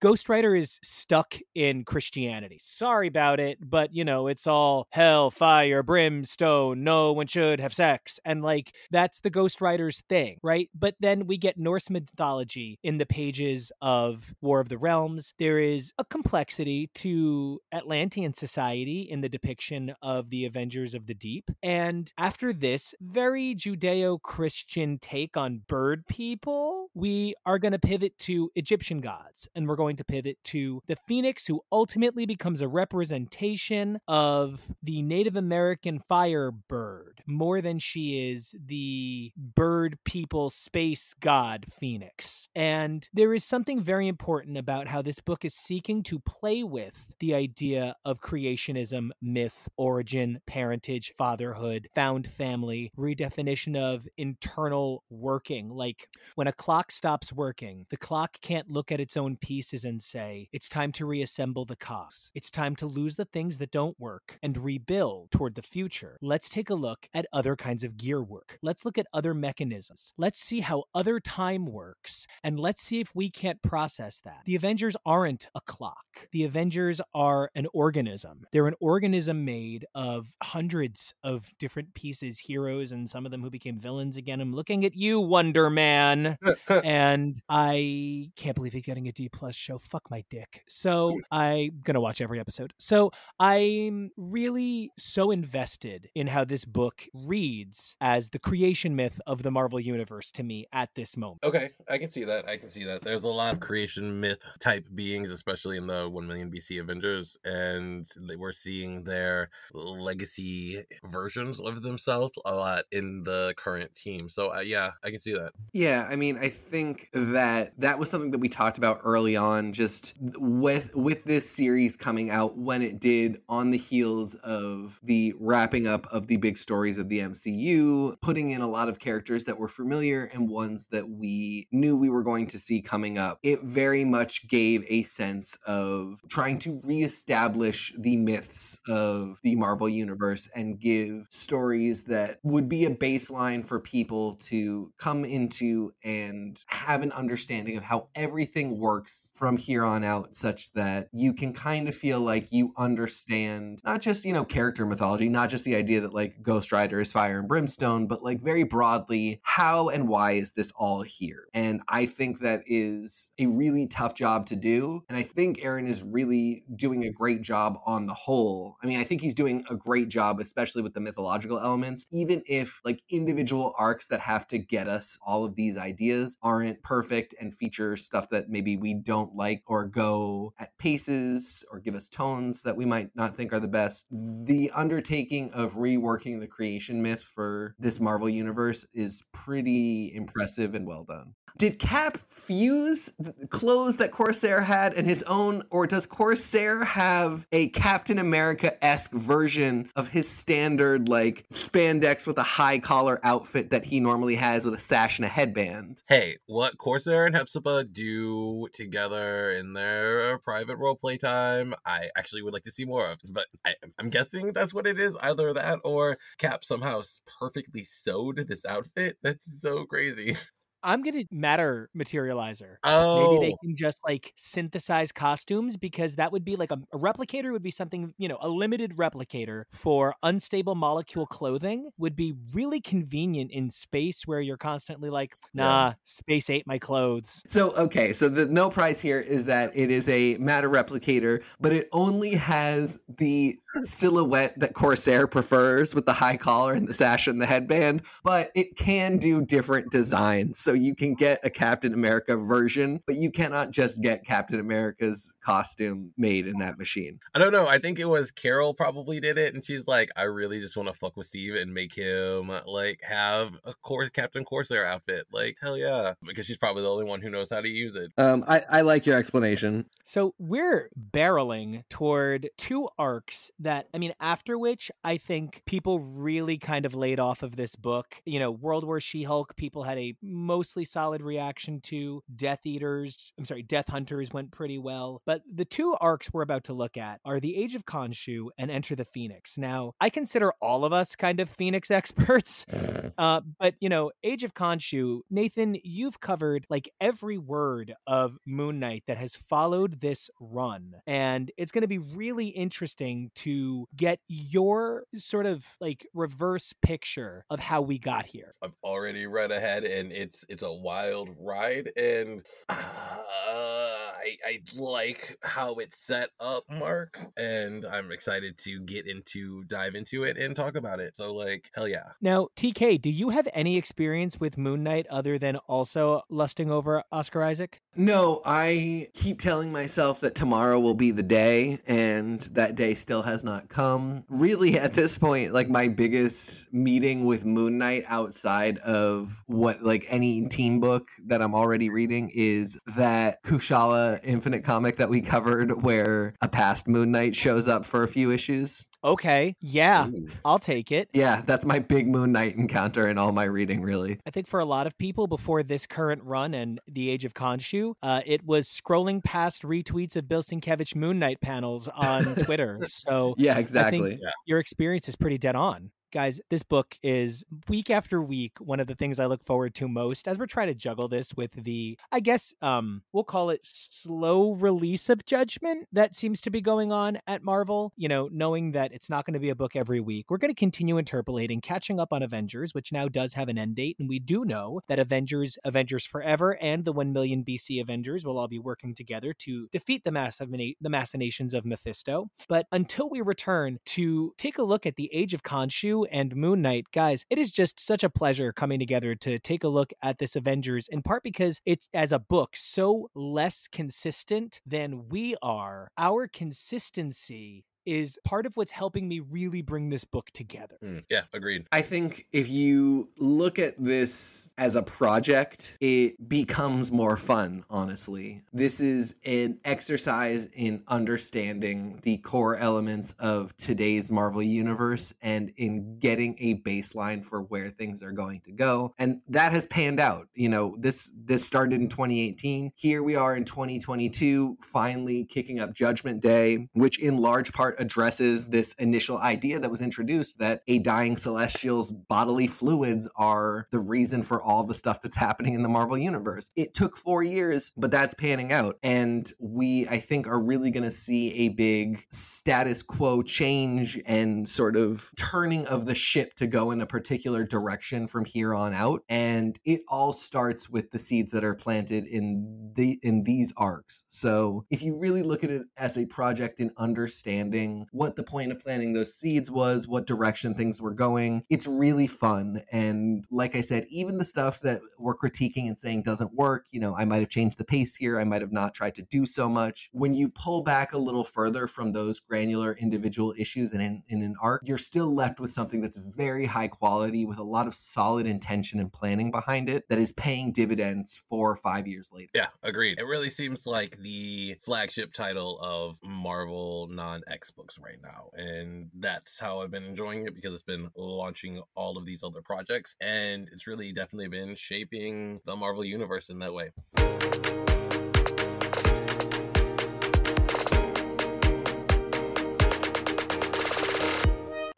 Ghost Rider is stuck in Christianity. Sorry about it, but you know, it's all hell, fire, brimstone, no one should have sex. And like, that's the Ghost Rider's thing, right? But then we get Norse mythology in the pages of War of the Realms. There is a complexity to Atlantean society in the depiction of the Avengers of the Deep. And after this very Judeo Christian take on bird people, we are going to pivot to Egyptian gods and we're going to pivot to the phoenix who ultimately becomes a representation of the Native American firebird more than she is the bird people space god phoenix. And there is something very important about how this book is seeking to play with the idea of creationism, myth, origin, parentage, fatherhood, found family, redefinition of internal working. Like when a clock stops working, the clock can't look at its own pieces and say, it's time to reassemble the cogs. It's time to lose the things that don't work and rebuild toward the future. Let's take a look at other kinds of gear work. Let's look at other mechanisms. Let's see how other time works and let's see if we can't process that. The Avengers aren't a clock. The Avengers are an organism. They're an organism made of hundreds of different pieces, heroes, and some of them who became villains again. I'm looking at you, Wonder Man (laughs) and I can't believe he's getting a D plus show. Fuck my dick. So I'm gonna watch every episode. So I'm really so invested in how this book reads as the creation myth of the Marvel universe to me at this moment. Okay, I can see that. I can see that. There's a lot of creation myth type beings, especially in the the 1 million BC Avengers, and they were seeing their legacy versions of themselves a lot in the current team. So, uh, yeah, I can see that. Yeah, I mean, I think that that was something that we talked about early on, just with with this series coming out when it did on the heels of the wrapping up of the big stories of the MCU, putting in a lot of characters that were familiar and ones that we knew we were going to see coming up. It very much gave a sense of trying to reestablish the myths of the Marvel universe and give stories that would be a baseline for people to come into and have an understanding of how everything works from here on out such that you can kind of feel like you understand not just, you know, character mythology, not just the idea that like Ghost Rider is fire and brimstone, but like very broadly, how and why is this all here? And I think that is a really tough job to do. And I think Aaron is really doing a great job on the whole. I mean, I think he's doing a great job, especially with the mythological elements, even if like individual arcs that have to get us all of these ideas aren't perfect and feature stuff that maybe we don't like or go at paces or give us tones that we might not think are the best. The undertaking of reworking the creation myth for this Marvel universe is pretty impressive and well done. Did Cap fuse clothes that Corsair had and his own, or does Corsair have a Captain America esque version of his standard, like spandex with a high collar outfit that he normally has with a sash and a headband? Hey, what Corsair and Hepzibah do together in their uh, private roleplay time, I actually would like to see more of. But I, I'm guessing that's what it is either that or Cap somehow perfectly sewed this outfit. That's so crazy. (laughs) I'm gonna matter materializer. Oh, Maybe they oh. can just like synthesize costumes because that would be like a, a, replicator would be something, you know, a limited replicator for unstable molecule clothing would be really convenient in space where you're constantly like, nah, yeah. space ate my clothes. So, okay, so the no price here is that it is a matter replicator, but it only has the silhouette that Corsair prefers with the high collar and the sash and the headband, but it can do different designs. So you can get a Captain America version, but you cannot just get Captain America's costume made in that machine. I don't know. I think it was Carol probably did it, and she's like, I really just want to fuck with Steve and make him like have a course Captain Corsair outfit. Like hell yeah, because she's probably the only one who knows how to use it. Um, I, I like your explanation. So we're barreling toward two arcs that I mean, after which I think people really kind of laid off of this book. You know, World War She Hulk, people had a mostly solid reaction to. Death Eaters, I'm sorry, Death Hunters went pretty well. But the two arcs we're about to look at are The Age of Khonshu and Enter the Phoenix. Now, I consider all of us kind of Phoenix (laughs) experts, (laughs) uh, but you know, Age of Khonshu, Nathan, you've covered like every word of Moon Knight that has followed this run, and it's going to be really interesting to get your sort of like reverse picture of how we got here. I've already read ahead and it's it's a wild ride and uh, I I like how it's set up, mm-hmm. Mark, and I'm excited to get into dive into it and talk about it. So like hell yeah. Now, TK, do you have any experience with Moon Knight other than also lusting over Oscar Isaac? No, I keep telling myself that tomorrow will be the day and that day still has not come. Really, at this point, like my biggest meeting with Moon Knight outside of what, like any team book that I'm already reading, is that Kushala Infinite comic that we covered where a past Moon Knight shows up for a few issues. Okay. Yeah. Ooh. I'll take it. Yeah. That's my big Moon Knight encounter in all my reading, really. I think for a lot of people before this current run and the Age of Khonshu, uh, it was scrolling past retweets of Bill Sienkiewicz Moon Knight panels on (laughs) Twitter. So yeah, exactly. Yeah. Your experience is pretty dead on guys, this book is week after week one of the things I look forward to most as we're trying to juggle this with the, I guess, um, we'll call it slow release of judgment that seems to be going on at Marvel. You know, knowing that it's not going to be a book every week, we're going to continue interpolating, catching up on Avengers, which now does have an end date, and we do know that Avengers, Avengers Forever, and the One Million BC Avengers will all be working together to defeat the massive the machinations of Mephisto. But until we return to take a look at the Age of Khonshu and Moon Knight. Guys, it is just such a pleasure coming together to take a look at this Avengers, in part because it's as a book so less consistent than we are. Our consistency is part of what's helping me really bring this book together. Mm, yeah, agreed. I think if you look at this as a project, it becomes more fun, honestly. This is an exercise in understanding the core elements of today's Marvel Universe and in getting a baseline for where things are going to go. And that has panned out. You know, this this started in 2018. Here we are in 2022, finally kicking up Judgment Day, which in large part addresses this initial idea that was introduced that a dying celestial's bodily fluids are the reason for all the stuff that's happening in the Marvel universe. It took 4 years, but that's panning out and we I think are really going to see a big status quo change and sort of turning of the ship to go in a particular direction from here on out and it all starts with the seeds that are planted in the in these arcs. So, if you really look at it as a project in understanding what the point of planting those seeds was, what direction things were going. It's really fun. And like I said, even the stuff that we're critiquing and saying doesn't work, you know, I might have changed the pace here, I might have not tried to do so much. When you pull back a little further from those granular individual issues and in, in an arc, you're still left with something that's very high quality with a lot of solid intention and planning behind it that is paying dividends four or five years later. Yeah, agreed. It really seems like the flagship title of Marvel non X books right now. And that's how I've been enjoying it because it's been launching all of these other projects. And it's really definitely been shaping the Marvel Universe in that way.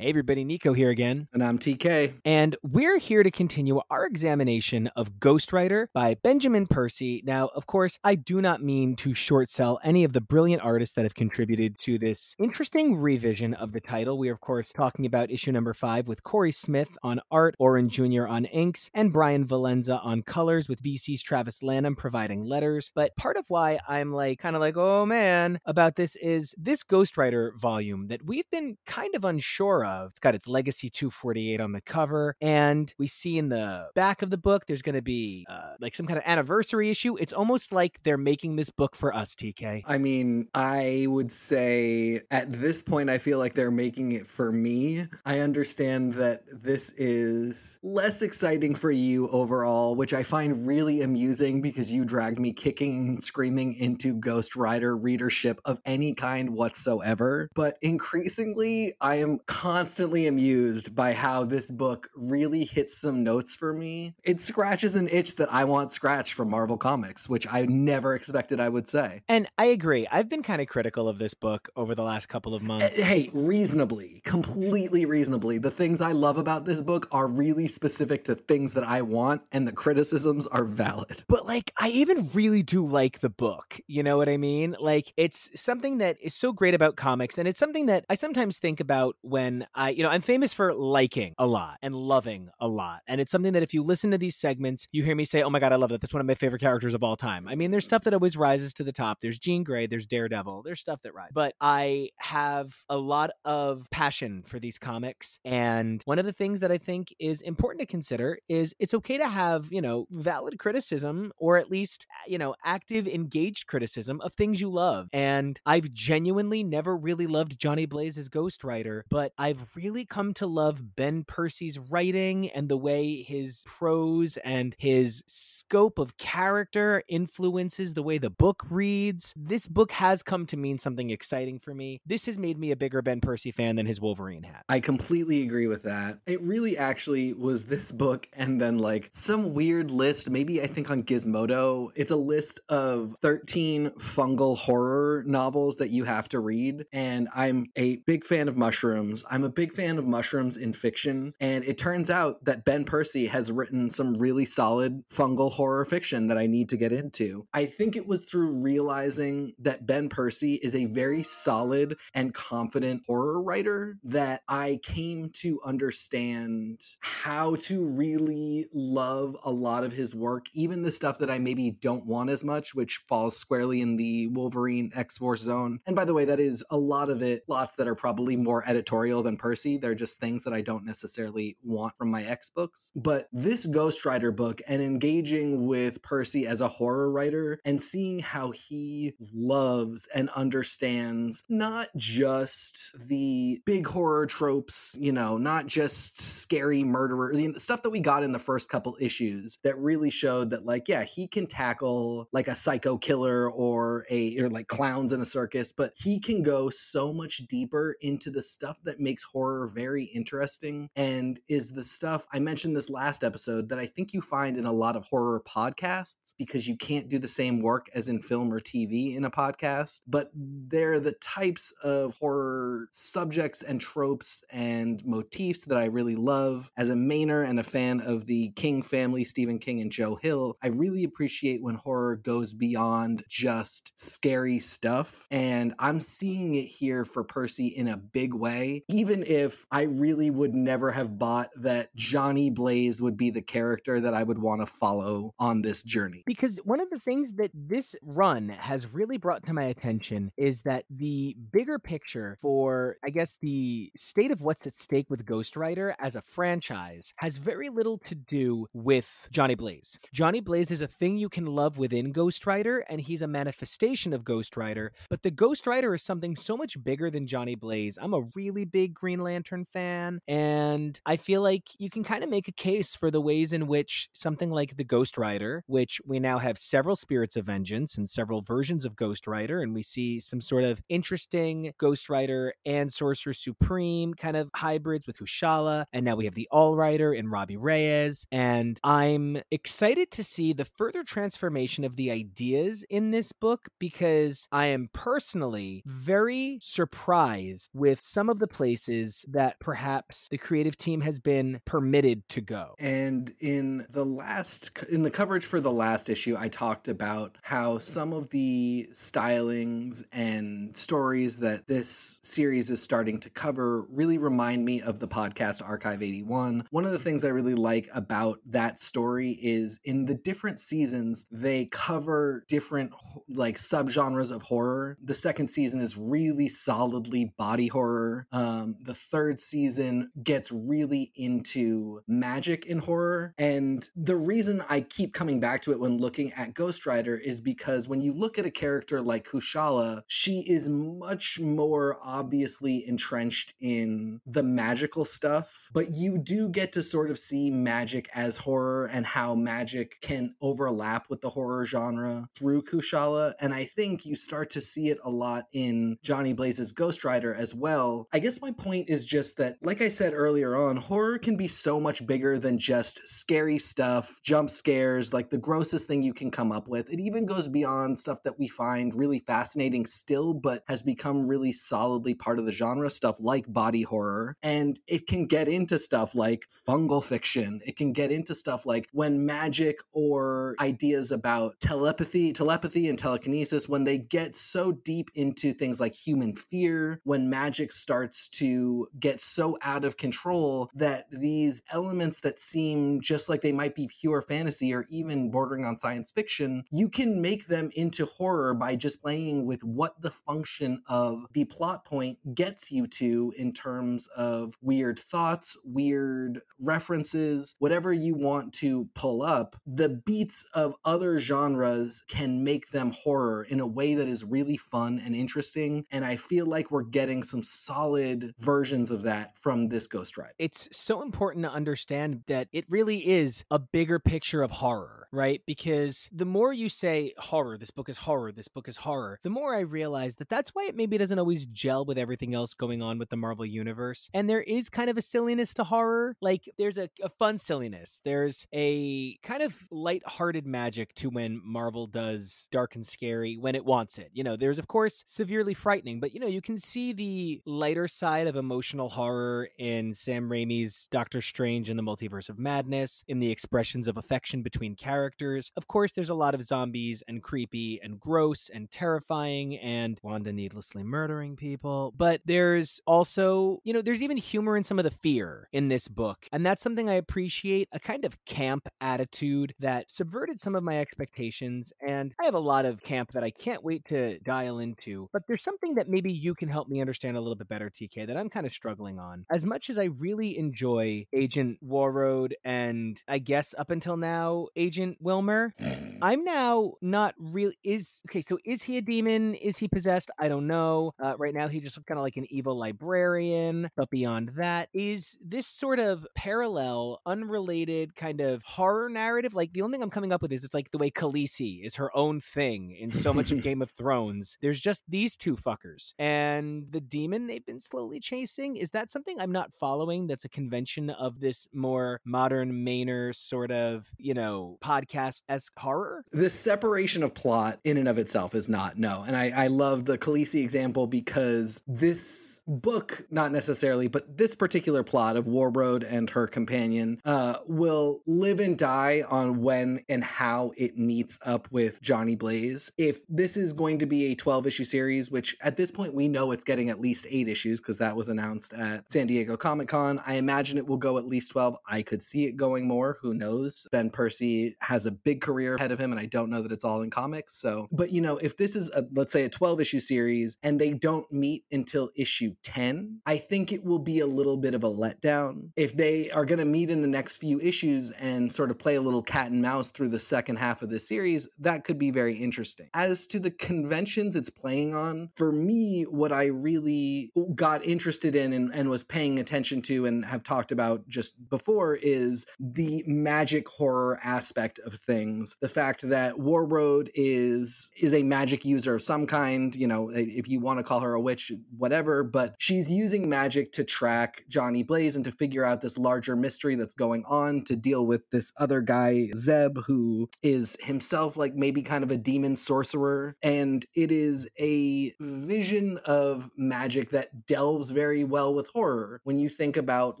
Hey everybody, Nico here again. And I'm TK. And we're here to continue our examination of Ghost Rider by Benjamin Percy. Now, of course, I do not mean to short sell any of the brilliant artists that have contributed to this interesting revision of the title. We are, of course, talking about issue number five with Cory Smith on art, Oren Jr. on inks, and Brian Valenza on colors, with VC's Travis Lanham providing letters. But part of why I'm like, kind of like, oh man, about this is this Ghost Rider volume that we've been kind of unsure of of. It's got its Legacy 248 on the cover. And we see in the back of the book, there's going to be uh, like some kind of anniversary issue. It's almost like they're making this book for us, TK. I mean, I would say at this point, I feel like they're making it for me. I understand that this is less exciting for you overall, which I find really amusing because you dragged me kicking and screaming into Ghost Rider readership of any kind whatsoever. But increasingly, I am constantly constantly amused by how this book really hits some notes for me. It scratches an itch that I want scratched from Marvel Comics, which I never expected I would say. And I agree. I've been kind of critical of this book over the last couple of Eh, months. Hey, reasonably, completely reasonably. The things I love about this book are really specific to things that I want, and the criticisms are valid. But like, I even really do like the book. You know what I mean? Like, it's something that is so great about comics, and it's something that I sometimes think about when I, you know, I'm famous for liking a lot and loving a lot. And it's something that if you listen to these segments, you hear me say, oh my God, I love that. That's one of my favorite characters of all time. I mean, there's stuff that always rises to the top. There's Jean Grey, there's Daredevil, there's stuff that rises. But I have a lot of passion for these comics. And one of the things that I think is important to consider is it's okay to have, you know, valid criticism or at least, you know, active, engaged criticism of things you love. And I've genuinely never really loved Johnny Blaze as Ghost Rider, but I've really come to love Ben Percy's writing and the way his prose and his scope of character influences the way the book reads. This book has come to mean something exciting for me. This has made me a bigger Ben Percy fan than his Wolverine hat. I completely agree with that. It really actually was this book and then like some weird list, maybe I think on Gizmodo. It's a list of 13 fungal horror novels that you have to read. And I'm a big fan of mushrooms. I'm a big fan of mushrooms in fiction. And it turns out that Ben Percy has written some really solid fungal horror fiction that I need to get into. I think it was through realizing that Ben Percy is a very solid and confident horror writer that I came to understand how to really love a lot of his work, even the stuff that I maybe don't want as much, which falls squarely in the Wolverine X Force zone. And by the way, that is a lot of it, lots that are probably more editorial than and Percy. They're just things that I don't necessarily want from my X books. But this Ghost Rider book and engaging with Percy as a horror writer and seeing how he loves and understands not just the big horror tropes, you know, not just scary murderer, stuff that we got in the first couple issues that really showed that, like, yeah, he can tackle like a psycho killer or a, or like clowns in a circus, but he can go so much deeper into the stuff that makes horror very interesting and is the stuff I mentioned this last episode that I think you find in a lot of horror podcasts because you can't do the same work as in film or TV in a podcast, but they're the types of horror subjects and tropes and motifs that I really love. As a Mainer and a fan of the King family, Stephen King and Joe Hill, I really appreciate when horror goes beyond just scary stuff. And I'm seeing it here for Percy in a big way, even if I really would never have bought that Johnny Blaze would be the character that I would want to follow on this journey. Because one of the things that this run has really brought to my attention is that the bigger picture for, I guess, the state of what's at stake with Ghost Rider as a franchise has very little to do with Johnny Blaze. Johnny Blaze is a thing you can love within Ghost Rider, and he's a manifestation of Ghost Rider, but the Ghost Rider is something so much bigger than Johnny Blaze. I'm a really big Green Lantern fan, and I feel like you can kind of make a case for the ways in which something like the Ghost Rider, which we now have several Spirits of Vengeance and several versions of Ghost Rider, and we see some sort of interesting Ghost Rider and Sorcerer Supreme kind of hybrids with Kushala, and now we have the All Rider and Robbie Reyes, and I'm excited to see the further transformation of the ideas in this book because I am personally very surprised with some of the places that perhaps the creative team has been permitted to go. And in the last, in the coverage for the last issue, I talked about how some of the stylings and stories that this series is starting to cover really remind me of the podcast Archive 81. One of the things I really like about that story is in the different seasons, they cover different like subgenres of horror. The second season is really solidly body horror. Um, the third season gets really into magic in horror. And the reason I keep coming back to it when looking at Ghost Rider is because when you look at a character like Kushala, she is much more obviously entrenched in the magical stuff, but you do get to sort of see magic as horror and how magic can overlap with the horror genre through Kushala. And I think you start to see it a lot in Johnny Blaze's Ghost Rider as well. I guess my point is just that, like I said earlier on, horror can be so much bigger than just scary stuff, jump scares, like the grossest thing you can come up with. It even goes beyond stuff that we find really fascinating still, but has become really solidly part of the genre, stuff like body horror. And it can get into stuff like fungal fiction. It can get into stuff like when magic or ideas about telepathy, telepathy and telekinesis, when they get so deep into things like human fear, when magic starts to get so out of control that these elements that seem just like they might be pure fantasy or even bordering on science fiction, you can make them into horror by just playing with what the function of the plot point gets you to in terms of weird thoughts, weird references, whatever you want to pull up. The beats of other genres can make them horror in a way that is really fun and interesting. And I feel like we're getting some solid versions of that from this Ghost Rider. It's so important to understand that it really is a bigger picture of horror, right? Because the more you say horror, this book is horror, this book is horror, the more I realize that that's why it maybe doesn't always gel with everything else going on with the Marvel universe. And there is kind of a silliness to horror. Like there's a, a fun silliness. There's a kind of light-hearted magic to when Marvel does dark and scary when it wants it. You know, there's of course severely frightening, but you know, you can see the lighter side of emotional horror in Sam Raimi's Doctor Strange and the Multiverse of Madness, in the expressions of affection between characters. Of course, there's a lot of zombies and creepy and gross and terrifying and Wanda needlessly murdering people, but there's also, you know, there's even humor in some of the fear in this book. And that's something I appreciate, a kind of camp attitude that subverted some of my expectations. And I have a lot of camp that I can't wait to dial into, but there's something that maybe you can help me understand a little bit better, TK, that I'm I'm kind of struggling on. As much as I really enjoy Agent Warroad and I guess up until now, Agent Wilmer, I'm now not really is okay. So is he a demon? Is he possessed? I don't know. Uh, right now, he just kind of like an evil librarian. But beyond that, is this sort of parallel, unrelated kind of horror narrative? Like the only thing I'm coming up with is it's like the way Khaleesi is her own thing in so much of (laughs) Game of Thrones. There's just these two fuckers, and the demon they've been slowly chasing. Is that something I'm not following? That's a convention of this more modern Mainer sort of you know podcast esque horror. The separation of plot in and of itself is not no, and I I love the Khaleesi example because this book, not necessarily, but this particular plot of Warroad and her companion uh, will live and die on when and how it meets up with Johnny Blaze. If this is going to be a 12 issue series, which at this point we know it's getting at least eight issues because that was announced at San Diego Comic Con, I imagine it will go at least 12. I could see it going more. Who knows? Ben Percy has a big career ahead of him, and I don't know that it's all in comics. So, but you know, if this is a, let's say a 12 issue series and they don't meet until issue 10, I think it will be a little bit of a letdown. If they are going to meet in the next few issues and sort of play a little cat and mouse through the second half of the series, that could be very interesting. As to the conventions it's playing on, for me, what I really got interested in and, and was paying attention to and have talked about just before is the magic horror aspect of things. The fact that Warroad is is a magic user of some kind, you know, if you want to call her a witch, whatever, but she's using magic to track Johnny Blaze and to figure out this larger mystery that's going on to deal with this other guy, Zeb, who is himself like maybe kind of a demon sorcerer. And it is a vision of magic that delves very well with horror. When you think about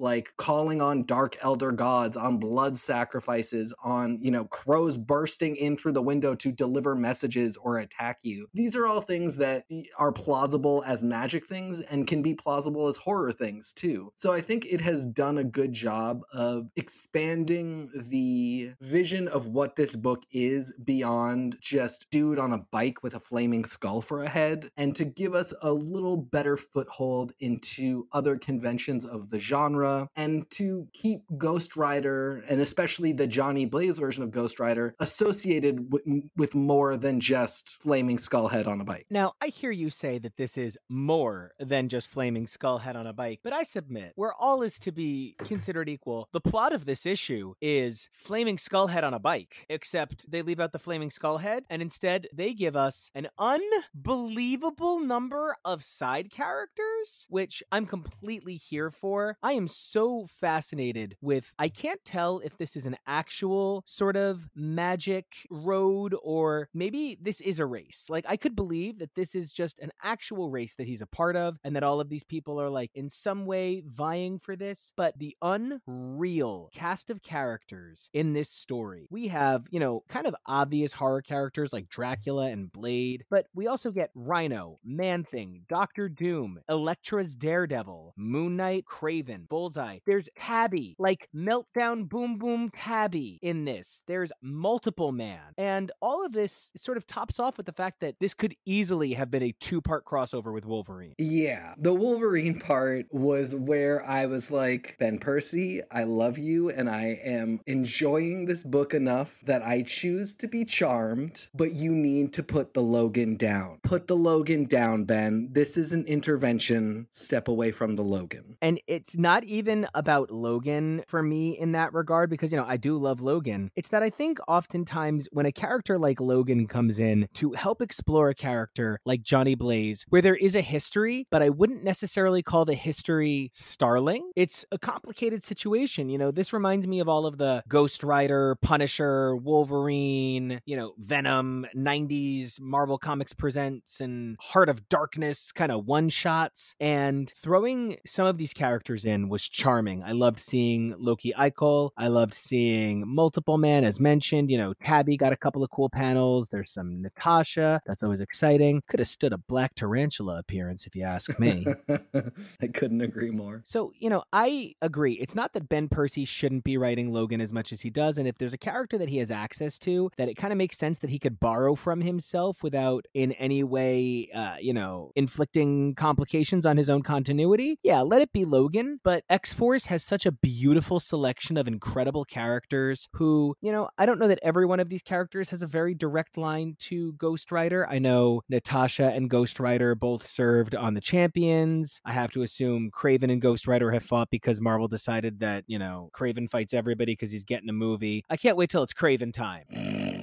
like calling on dark elder gods, on blood sacrifices, on, you know, crows bursting in through the window to deliver messages or attack you. These are all things that are plausible as magic things and can be plausible as horror things too. So I think it has done a good job of expanding the vision of what this book is beyond just dude on a bike with a flaming skull for a head and to give us a little better foothold into other conventions of the genre and to keep Ghost Rider and especially the Johnny Blaze version of Ghost Rider associated with, with more than just flaming skull head on a bike. Now, I hear you say that this is more than just flaming skull head on a bike, but I submit where all is to be considered equal, the plot of this issue is flaming skull head on a bike, except they leave out the flaming skull head and instead they give us an unbelievable number of side characters, which I'm completely here for. I am so fascinated with, I can't tell if this is an actual sort of magic road or maybe this is a race. Like, I could believe that this is just an actual race that he's a part of and that all of these people are like in some way vying for this. But the unreal cast of characters in this story, we have, you know, kind of obvious horror characters like Dracula and Blade, but we also get Rhino, Man Thing, Doctor Doom, Elektra's Daredevil, Moon Knight, Kraven, Bullseye. There's Tabby, like Meltdown Boom Boom Tabby in this. There's multiple man. And all of this sort of tops off with the fact that this could easily have been a two part crossover with Wolverine. Yeah. The Wolverine part was where I was like, Ben Percy, I love you and I am enjoying this book enough that I choose to be charmed, but you need to put the Logan down. Put the Logan down, Ben. This is an intervention. Step away from the Logan. And it's not even about Logan for me in that regard because, you know, I do love Logan. It's that I think oftentimes when a character like Logan comes in to help explore a character like Johnny Blaze, where there is a history, but I wouldn't necessarily call the history starling, it's a complicated situation. You know, this reminds me of all of the Ghost Rider, Punisher, Wolverine, you know, Venom, 90s Marvel Comics Presents, and Heart of Darkness kind of one shots. And throwing some of these characters in was charming. I loved seeing Loki Eichel. I loved seeing Multiple Man, as mentioned. You know, Tabby got a couple of cool panels. There's some Natasha. That's always exciting. Could have stood a Black Tarantula appearance, if you ask me. (laughs) I couldn't agree more. So, you know, I agree. It's not that Ben Percy shouldn't be writing Logan as much as he does. And if there's a character that he has access to, that it kind of makes sense that he could borrow from himself without in any way, uh, you know, inflicting complications on his own continuity, yeah, let it be Logan. But X Force has such a beautiful selection of incredible characters who, you know, I don't know that every one of these characters has a very direct line to Ghost Rider. I know Natasha and Ghost Rider both served on the Champions. I have to assume Kraven and Ghost Rider have fought because Marvel decided that, you know, Kraven fights everybody because he's getting a movie. I can't wait till it's Kraven time.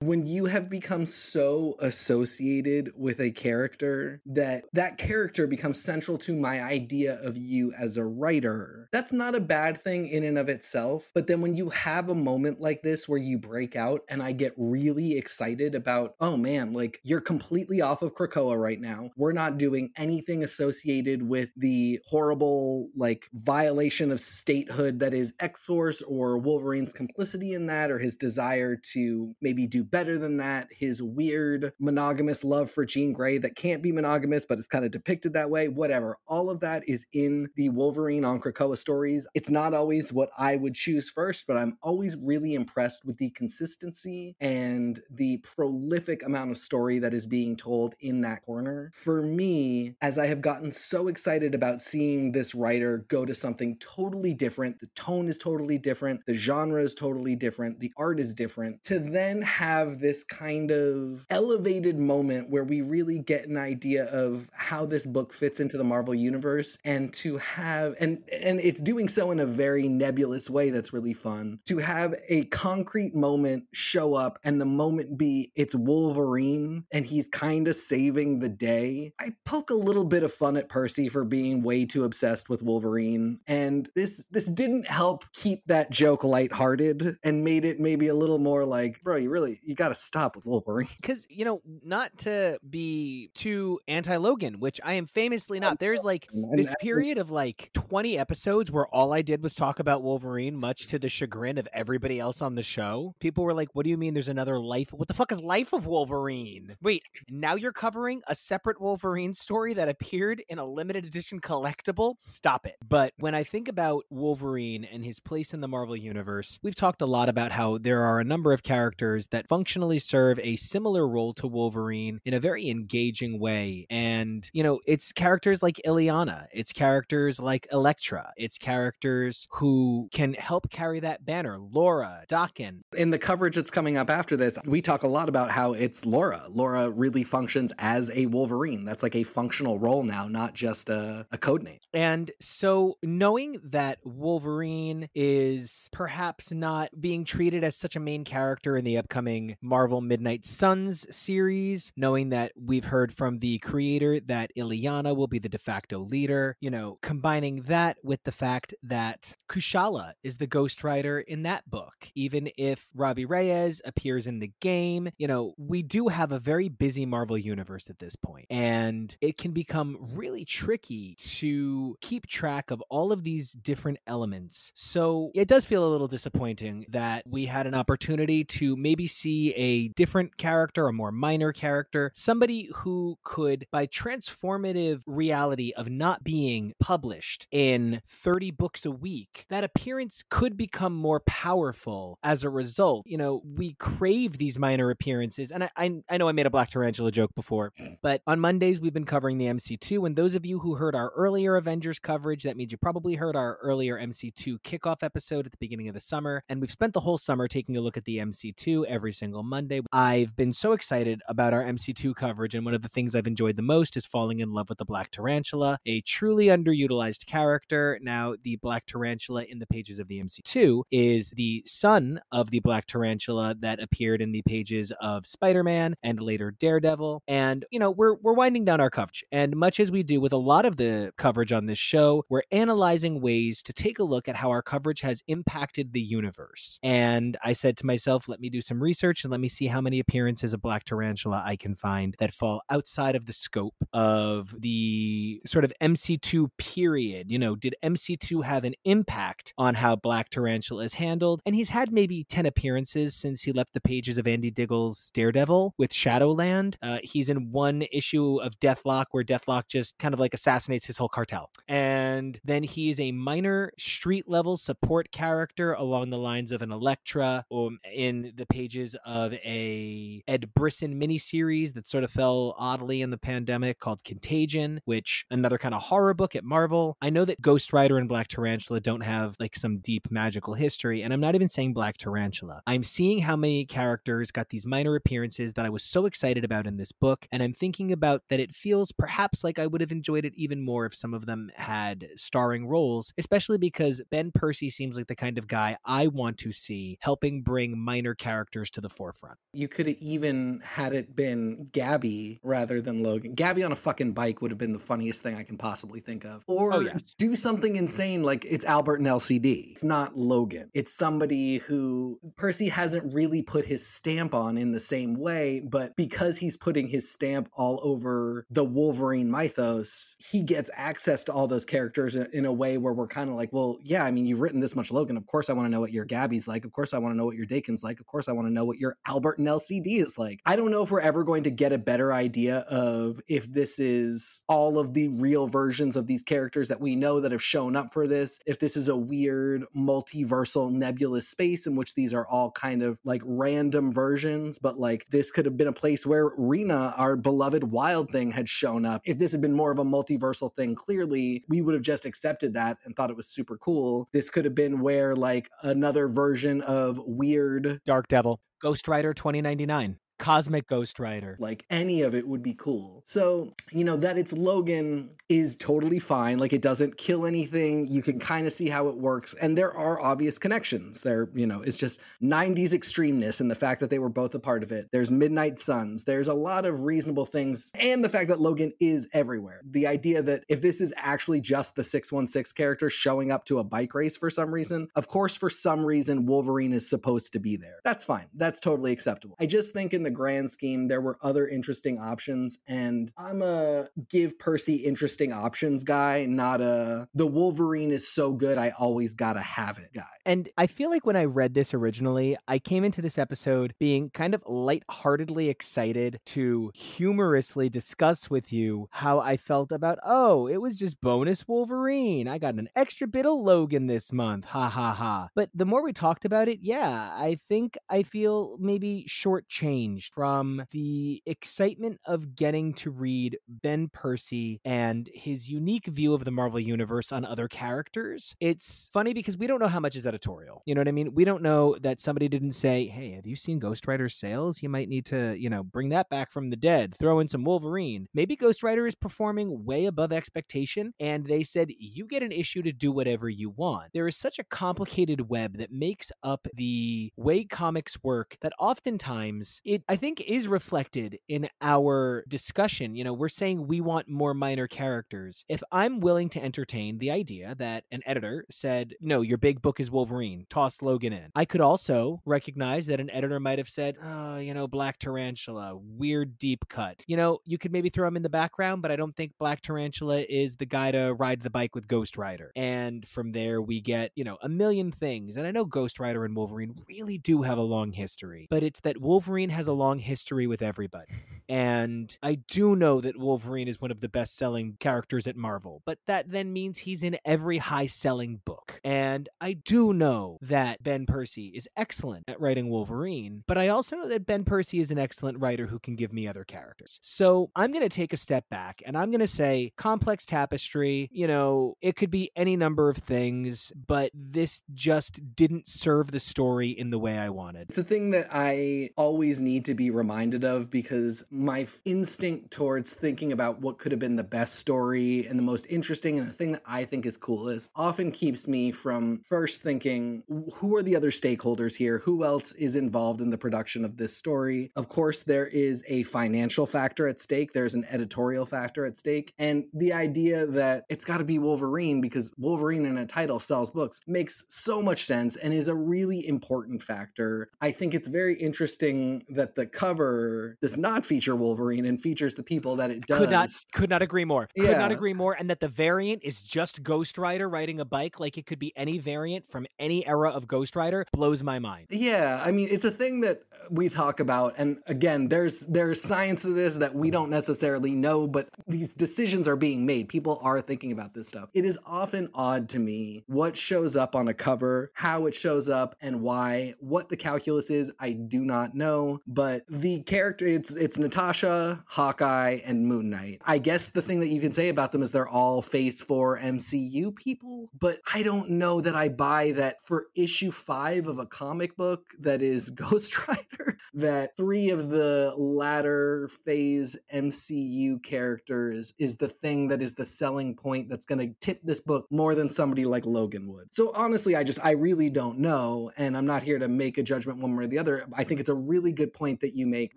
When you have become so associated with a character that that character becomes central to my idea of you as a writer that's not a bad thing in and of itself. But then when you have a moment like this where you break out and i get really excited about oh man like you're completely off of krakoa right now. We're not doing anything associated with the horrible like violation of statehood that is x-force or wolverine's complicity in that or his desire to maybe do better than that. His weird monogamous love for Jean Grey that can't be monogamous, but it's kind of depicted that way. Whatever. All of that is in the Wolverine on Krakoa stories. It's not always what I would choose first, but I'm always really impressed with the consistency and the prolific amount of story that is being told in that corner. For me, as I have gotten so excited about seeing this writer go to something totally different, the tone is totally different, the genre is totally different, the art is different, to then have have this kind of elevated moment where we really get an idea of how this book fits into the Marvel universe and to have and and it's doing so in a very nebulous way that's really fun. To have a concrete moment show up and the moment be it's Wolverine and he's kind of saving the day. I poke a little bit of fun at Percy for being way too obsessed with Wolverine and this this didn't help keep that joke lighthearted and made it maybe a little more like, bro, you really you got to stop with Wolverine. (laughs) Because, you know, not to be too anti Logan, which I am famously oh, not. There's like this period of like 20 episodes where all I did was talk about Wolverine, much to the chagrin of everybody else on the show. People were like, what do you mean there's another life? What the fuck is Life of Wolverine? Wait, now you're covering a separate Wolverine story that appeared in a limited edition collectible? Stop it. But when I think about Wolverine and his place in the Marvel Universe, we've talked a lot about how there are a number of characters that functionally serve a similar role to Wolverine in a very engaging way. And, you know, it's characters like Illyana, it's characters like Elektra, it's characters who can help carry that banner. Laura, Daken. In the coverage that's coming up after this, we talk a lot about how it's Laura. Laura really functions as a Wolverine. That's like a functional role now, not just a, a code name. And so knowing that Wolverine is perhaps not being treated as such a main character in the upcoming Marvel Midnight Suns series, knowing that we've heard from the creator that Illyana will be the de facto leader, you know, combining that with the fact that Kushala is the Ghost Rider in that book. Even if Robbie Reyes appears in the game, you know, we do have a very busy Marvel universe at this point, and it can become really tricky to keep track of all of these different elements. So it does feel a little disappointing that we had an opportunity to maybe see a different character, a more minor character, somebody who could, by transformative reality of not being published in 30 books a week, that appearance could become more powerful as a result. You know, we crave these minor appearances. And I, I, I know I made a Black Tarantula joke before, (clears throat) but on Mondays, we've been covering the MC2. And those of you who heard our earlier Avengers coverage, that means you probably heard our earlier MC2 kickoff episode at the beginning of the summer. And we've spent the whole summer taking a look at the MC2 every single Monday. I've been so excited about our MC2 coverage, and one of the things I've enjoyed the most is falling in love with the Black Tarantula, a truly underutilized character. Now, the Black Tarantula in the pages of the MC2 is the son of the Black Tarantula that appeared in the pages of Spider-Man and later Daredevil. And, you know, we're we're winding down our coverage. And much as we do with a lot of the coverage on this show, we're analyzing ways to take a look at how our coverage has impacted the universe. And I said to myself, let me do some research and let me see how many appearances of Black Tarantula I can find that fall outside of the scope of the sort of MC2 period. You know, did MC2 have an impact on how Black Tarantula is handled? And he's had maybe 10 appearances since he left the pages of Andy Diggle's Daredevil with Shadowland. Uh, he's in one issue of Deathlok where Deathlok just kind of like assassinates his whole cartel. And then he's a minor street level support character along the lines of an Elektra um, in the pages of a Ed Brisson miniseries that sort of fell oddly in the pandemic called Contagion, which another kind of horror book at Marvel. I know that Ghost Rider and Black Tarantula don't have like some deep magical history, and I'm not even saying Black Tarantula. I'm seeing how many characters got these minor appearances that I was so excited about in this book, and I'm thinking about that it feels perhaps like I would have enjoyed it even more if some of them had starring roles, especially because Ben Percy seems like the kind of guy I want to see helping bring minor characters to the forefront. You could have even had it been Gabby rather than Logan. Gabby on a fucking bike would have been the funniest thing I can possibly think of. Or Oh, yes. do something insane like it's Albert and Elsie-Dee. It's not Logan. It's somebody who Percy hasn't really put his stamp on in the same way, but because he's putting his stamp all over the Wolverine mythos, he gets access to all those characters in, in a way where we're kind of like, well, yeah, I mean, you've written this much Logan. Of course, I want to know what your Gabby's like. Of course, I want to know what your Daken's like. Of course, I want to know what your Albert and Elsie-Dee is like. I don't know if we're ever going to get a better idea of if this is all of the real versions of these characters that we know that have shown up for this, if this is a weird multiversal nebulous space in which these are all kind of like random versions, but like this could have been a place where Rina, our beloved wild thing, had shown up. If this had been more of a multiversal thing, clearly we would have just accepted that and thought it was super cool. This could have been where like another version of weird Dark Devil, Ghost Rider 2099, Cosmic Ghost Rider. like any of it would be cool. So, you know, that it's Logan is totally fine. Like it doesn't kill anything. You can kind of see how it works. And there are obvious connections. There, you know, it's just 90s extremeness and the fact that they were both a part of it. There's Midnight Suns. There's a lot of reasonable things. And the fact that Logan is everywhere. The idea that if this is actually just the 616 character showing up to a bike race for some reason, of course, for some reason, Wolverine is supposed to be there. That's fine. That's totally acceptable. I just think in the grand scheme, there were other interesting options. And I'm a give Percy interesting options guy, not a the Wolverine is so good, I always gotta have it guy. And I feel like when I read this originally, I came into this episode being kind of lightheartedly excited to humorously discuss with you how I felt about, oh, it was just bonus Wolverine. I got an extra bit of Logan this month. Ha ha ha. But the more we talked about it, yeah, I think I feel maybe shortchanged from the excitement of getting to read Ben Percy and his unique view of the Marvel Universe on other characters. It's funny because we don't know how much is editorial. You know what I mean? We don't know that somebody didn't say, hey, have you seen Ghost Rider sales? You might need to, you know, bring that back from the dead, throw in some Wolverine. Maybe Ghost Rider is performing way above expectation, and they said, you get an issue to do whatever you want. There is such a complicated web that makes up the way comics work that oftentimes it, I think, is reflected in our discussion. You know, we're saying we want more minor characters. If I'm willing to entertain the idea that an editor said, no, your big book is Wolverine, toss Logan in, I could also recognize that an editor might have said, oh, you know, Black Tarantula, weird deep cut. You know, you could maybe throw him in the background, but I don't think Black Tarantula is the guy to ride the bike with Ghost Rider. And from there, we get, you know, a million things. And I know Ghost Rider and Wolverine really do have a long history, but it's that Wolverine has a long history with everybody. (laughs) And I do know that Wolverine is one of the best selling characters at Marvel, but that then means he's in every high selling book. And I do know that Ben Percy is excellent at writing Wolverine, but I also know that Ben Percy is an excellent writer who can give me other characters. So I'm going to take a step back and I'm going to say complex tapestry, you know, it could be any number of things, but this just didn't serve the story in the way I wanted. It's a thing that I always need to be reminded of because my instinct towards thinking about what could have been the best story and the most interesting and the thing that I think is coolest often keeps me from first thinking, who are the other stakeholders here? Who else is involved in the production of this story? Of course, there is a financial factor at stake, there's an editorial factor at stake. And the idea that it's got to be Wolverine because Wolverine in a title sells books makes so much sense and is a really important factor. I think it's very interesting that the cover does not feature Wolverine and features the people that it does. Could not could not agree more. Could not agree more. And that the variant is just Ghost Rider riding a bike like it could be any variant from any era of Ghost Rider blows my mind. Yeah, I mean, it's a thing that we talk about and again, there's there's science to this that we don't necessarily know, but these decisions are being made. People are thinking about this stuff. It is often odd to me what shows up on a cover, how it shows up and why. What the calculus is, I do not know, but the character it's it's Natasha, Hawkeye and Moon Knight. I guess the thing that you can say about them is they're all phase 4 MCU people, but I don't know that I buy that for issue 5 of a comic book that is (laughs) Ghost Rider (laughs) that three of the latter phase MCU characters is the thing that is the selling point that's going to tip this book more than somebody like Logan would. So honestly, I just I really don't know and I'm not here to make a judgment one way or the other. I think it's a really good point that you make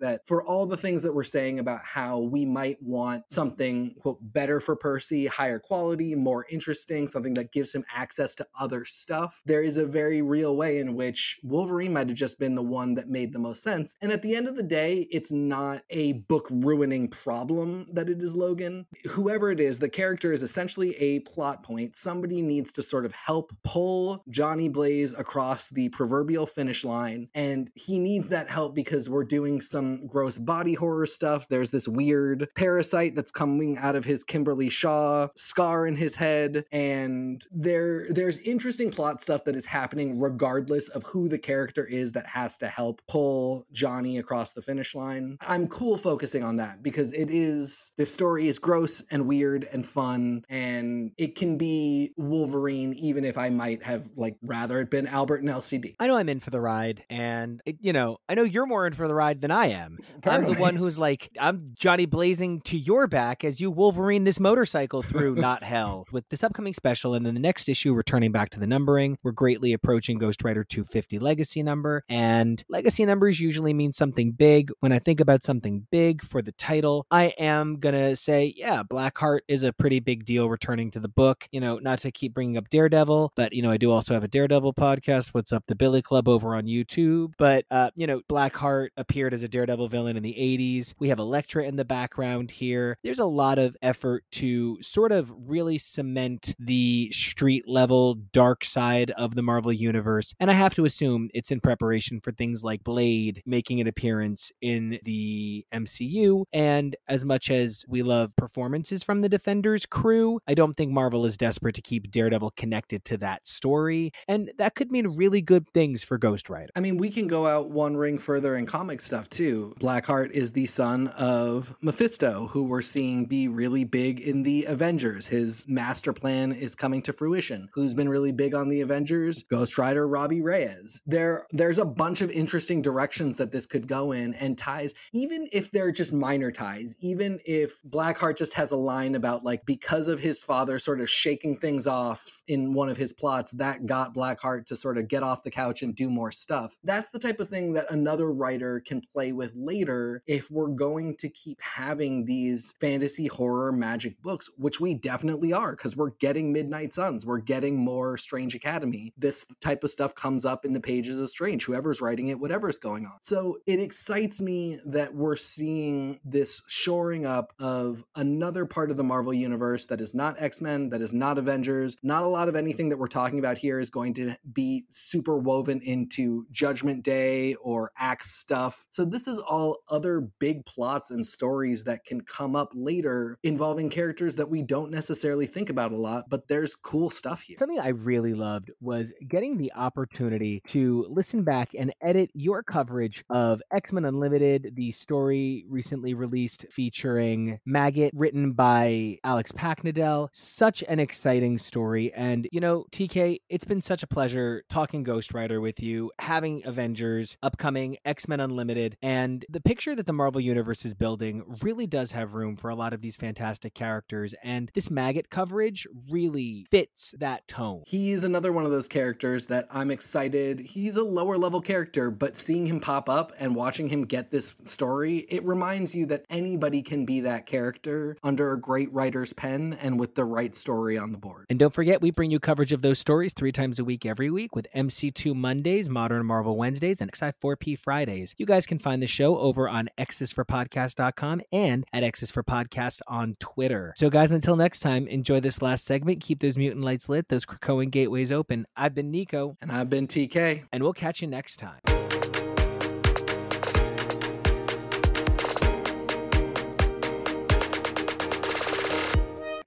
that for all the things that we're saying about how we might want something quote better for Percy, higher quality, more interesting, something that gives him access to other stuff, there is a very real way in which Wolverine might have just been the one that made the most sense. And at the end of the day, it's not a book ruining problem that it is Logan. Whoever it is, the character is essentially a plot point. Somebody needs to sort of help pull Johnny Blaze across the proverbial finish line. And he needs that help because we're doing some gross body horror stuff. There's this weird parasite that's coming out of his Kimberly Shaw scar in his head. And there there's interesting plot stuff that is happening regardless of who the character is that has to help pull Johnny across the finish line. I'm cool focusing on that because it is the story is gross and weird and fun and it can be Wolverine even if I might have like rather it been Albert and Elsie-Dee. I know I'm in for the ride, and you know, I know you're more in for the ride than I am. I'm the one who's like, I'm Johnny blazing to your back as you Wolverine this motorcycle through (laughs) not hell with this upcoming special, and then the next issue returning back to the numbering. We're greatly approaching Ghost Rider 250 Legacy number, and Legacy numbers usually mean something big. When I think about something big for the title, I am gonna say, yeah, Blackheart is a pretty big deal returning to the book. You know, not to keep bringing up Daredevil, but you know, I do also have a Daredevil podcast. What's up, the Billy Club over on YouTube? But uh, you know, Blackheart appeared as a Daredevil villain in the 80s. We have Elektra in the background here. There's a lot of effort to sort of really cement the street level dark side of the Marvel universe. And I have to assume it's in preparation for things like Blade making an appearance in the MCU. And as much as we love performances from the Defenders crew, I don't think Marvel is desperate to keep Daredevil connected to that story. And that could mean really good things for Ghost Rider. I mean, we can go out one ring further in comic stuff too. Blackheart is the son of Mephisto, who we're seeing be really big in the Avengers. His master plan is coming to fruition. Who's been really big on the Avengers? Ghost Rider Robbie Reyes. There there's a bunch of interesting directions that this could go in and ties, even if they're just minor ties, even if Blackheart just has a line about like because of his father sort of shaking things off in one of his plots, that got Blackheart to sort of get off the couch and do more stuff. That's the type of thing that another writer can play with later if we're going to keep having these fantasy horror magic books, which we definitely are because we're getting Midnight Suns, we're getting more Strange Academy. This type of stuff comes up in the pages of Strange, whoever's writing it, whatever's going on. So it excites me that we're seeing this shoring up of another part of the Marvel universe that is not X Men, that is not Avengers. Not a lot of anything that we're talking about here is going to be super woven into Judgment Day or Axe stuff. So this is all other big plots and stories that can come up later involving characters that we don't necessarily think about a lot, but there's cool stuff here. Something I really loved was getting the opportunity to listen back and edit your coverage of X Men Unlimited, the story recently released featuring Maggot, written by Alex Paknadel. Such an exciting story. And, you know, TK, it's been such a pleasure talking Ghost Rider with you, having Avengers, upcoming X Men Unlimited, and the picture that the Marvel Universe is building really does have room for a lot of these fantastic characters. And this Maggot coverage really fits that tone. He's another one of those characters that I'm excited. He's a lower level character, but seeing him pop up and watching him get this story, it reminds you that anybody can be that character under a great writer's pen and with the right story on the board. And don't forget, we bring you coverage of those stories three times a week every week with MC2 Mondays, Modern Marvel Wednesdays, and XI4P Fridays. You guys can find the show over on xsforpodcast.com and at xsforpodcast on Twitter. So, guys, until next time, enjoy this last segment. Keep those mutant lights lit, those those Krakoan gateways open. I've been Nico, And I've been TK. and we'll catch you next time.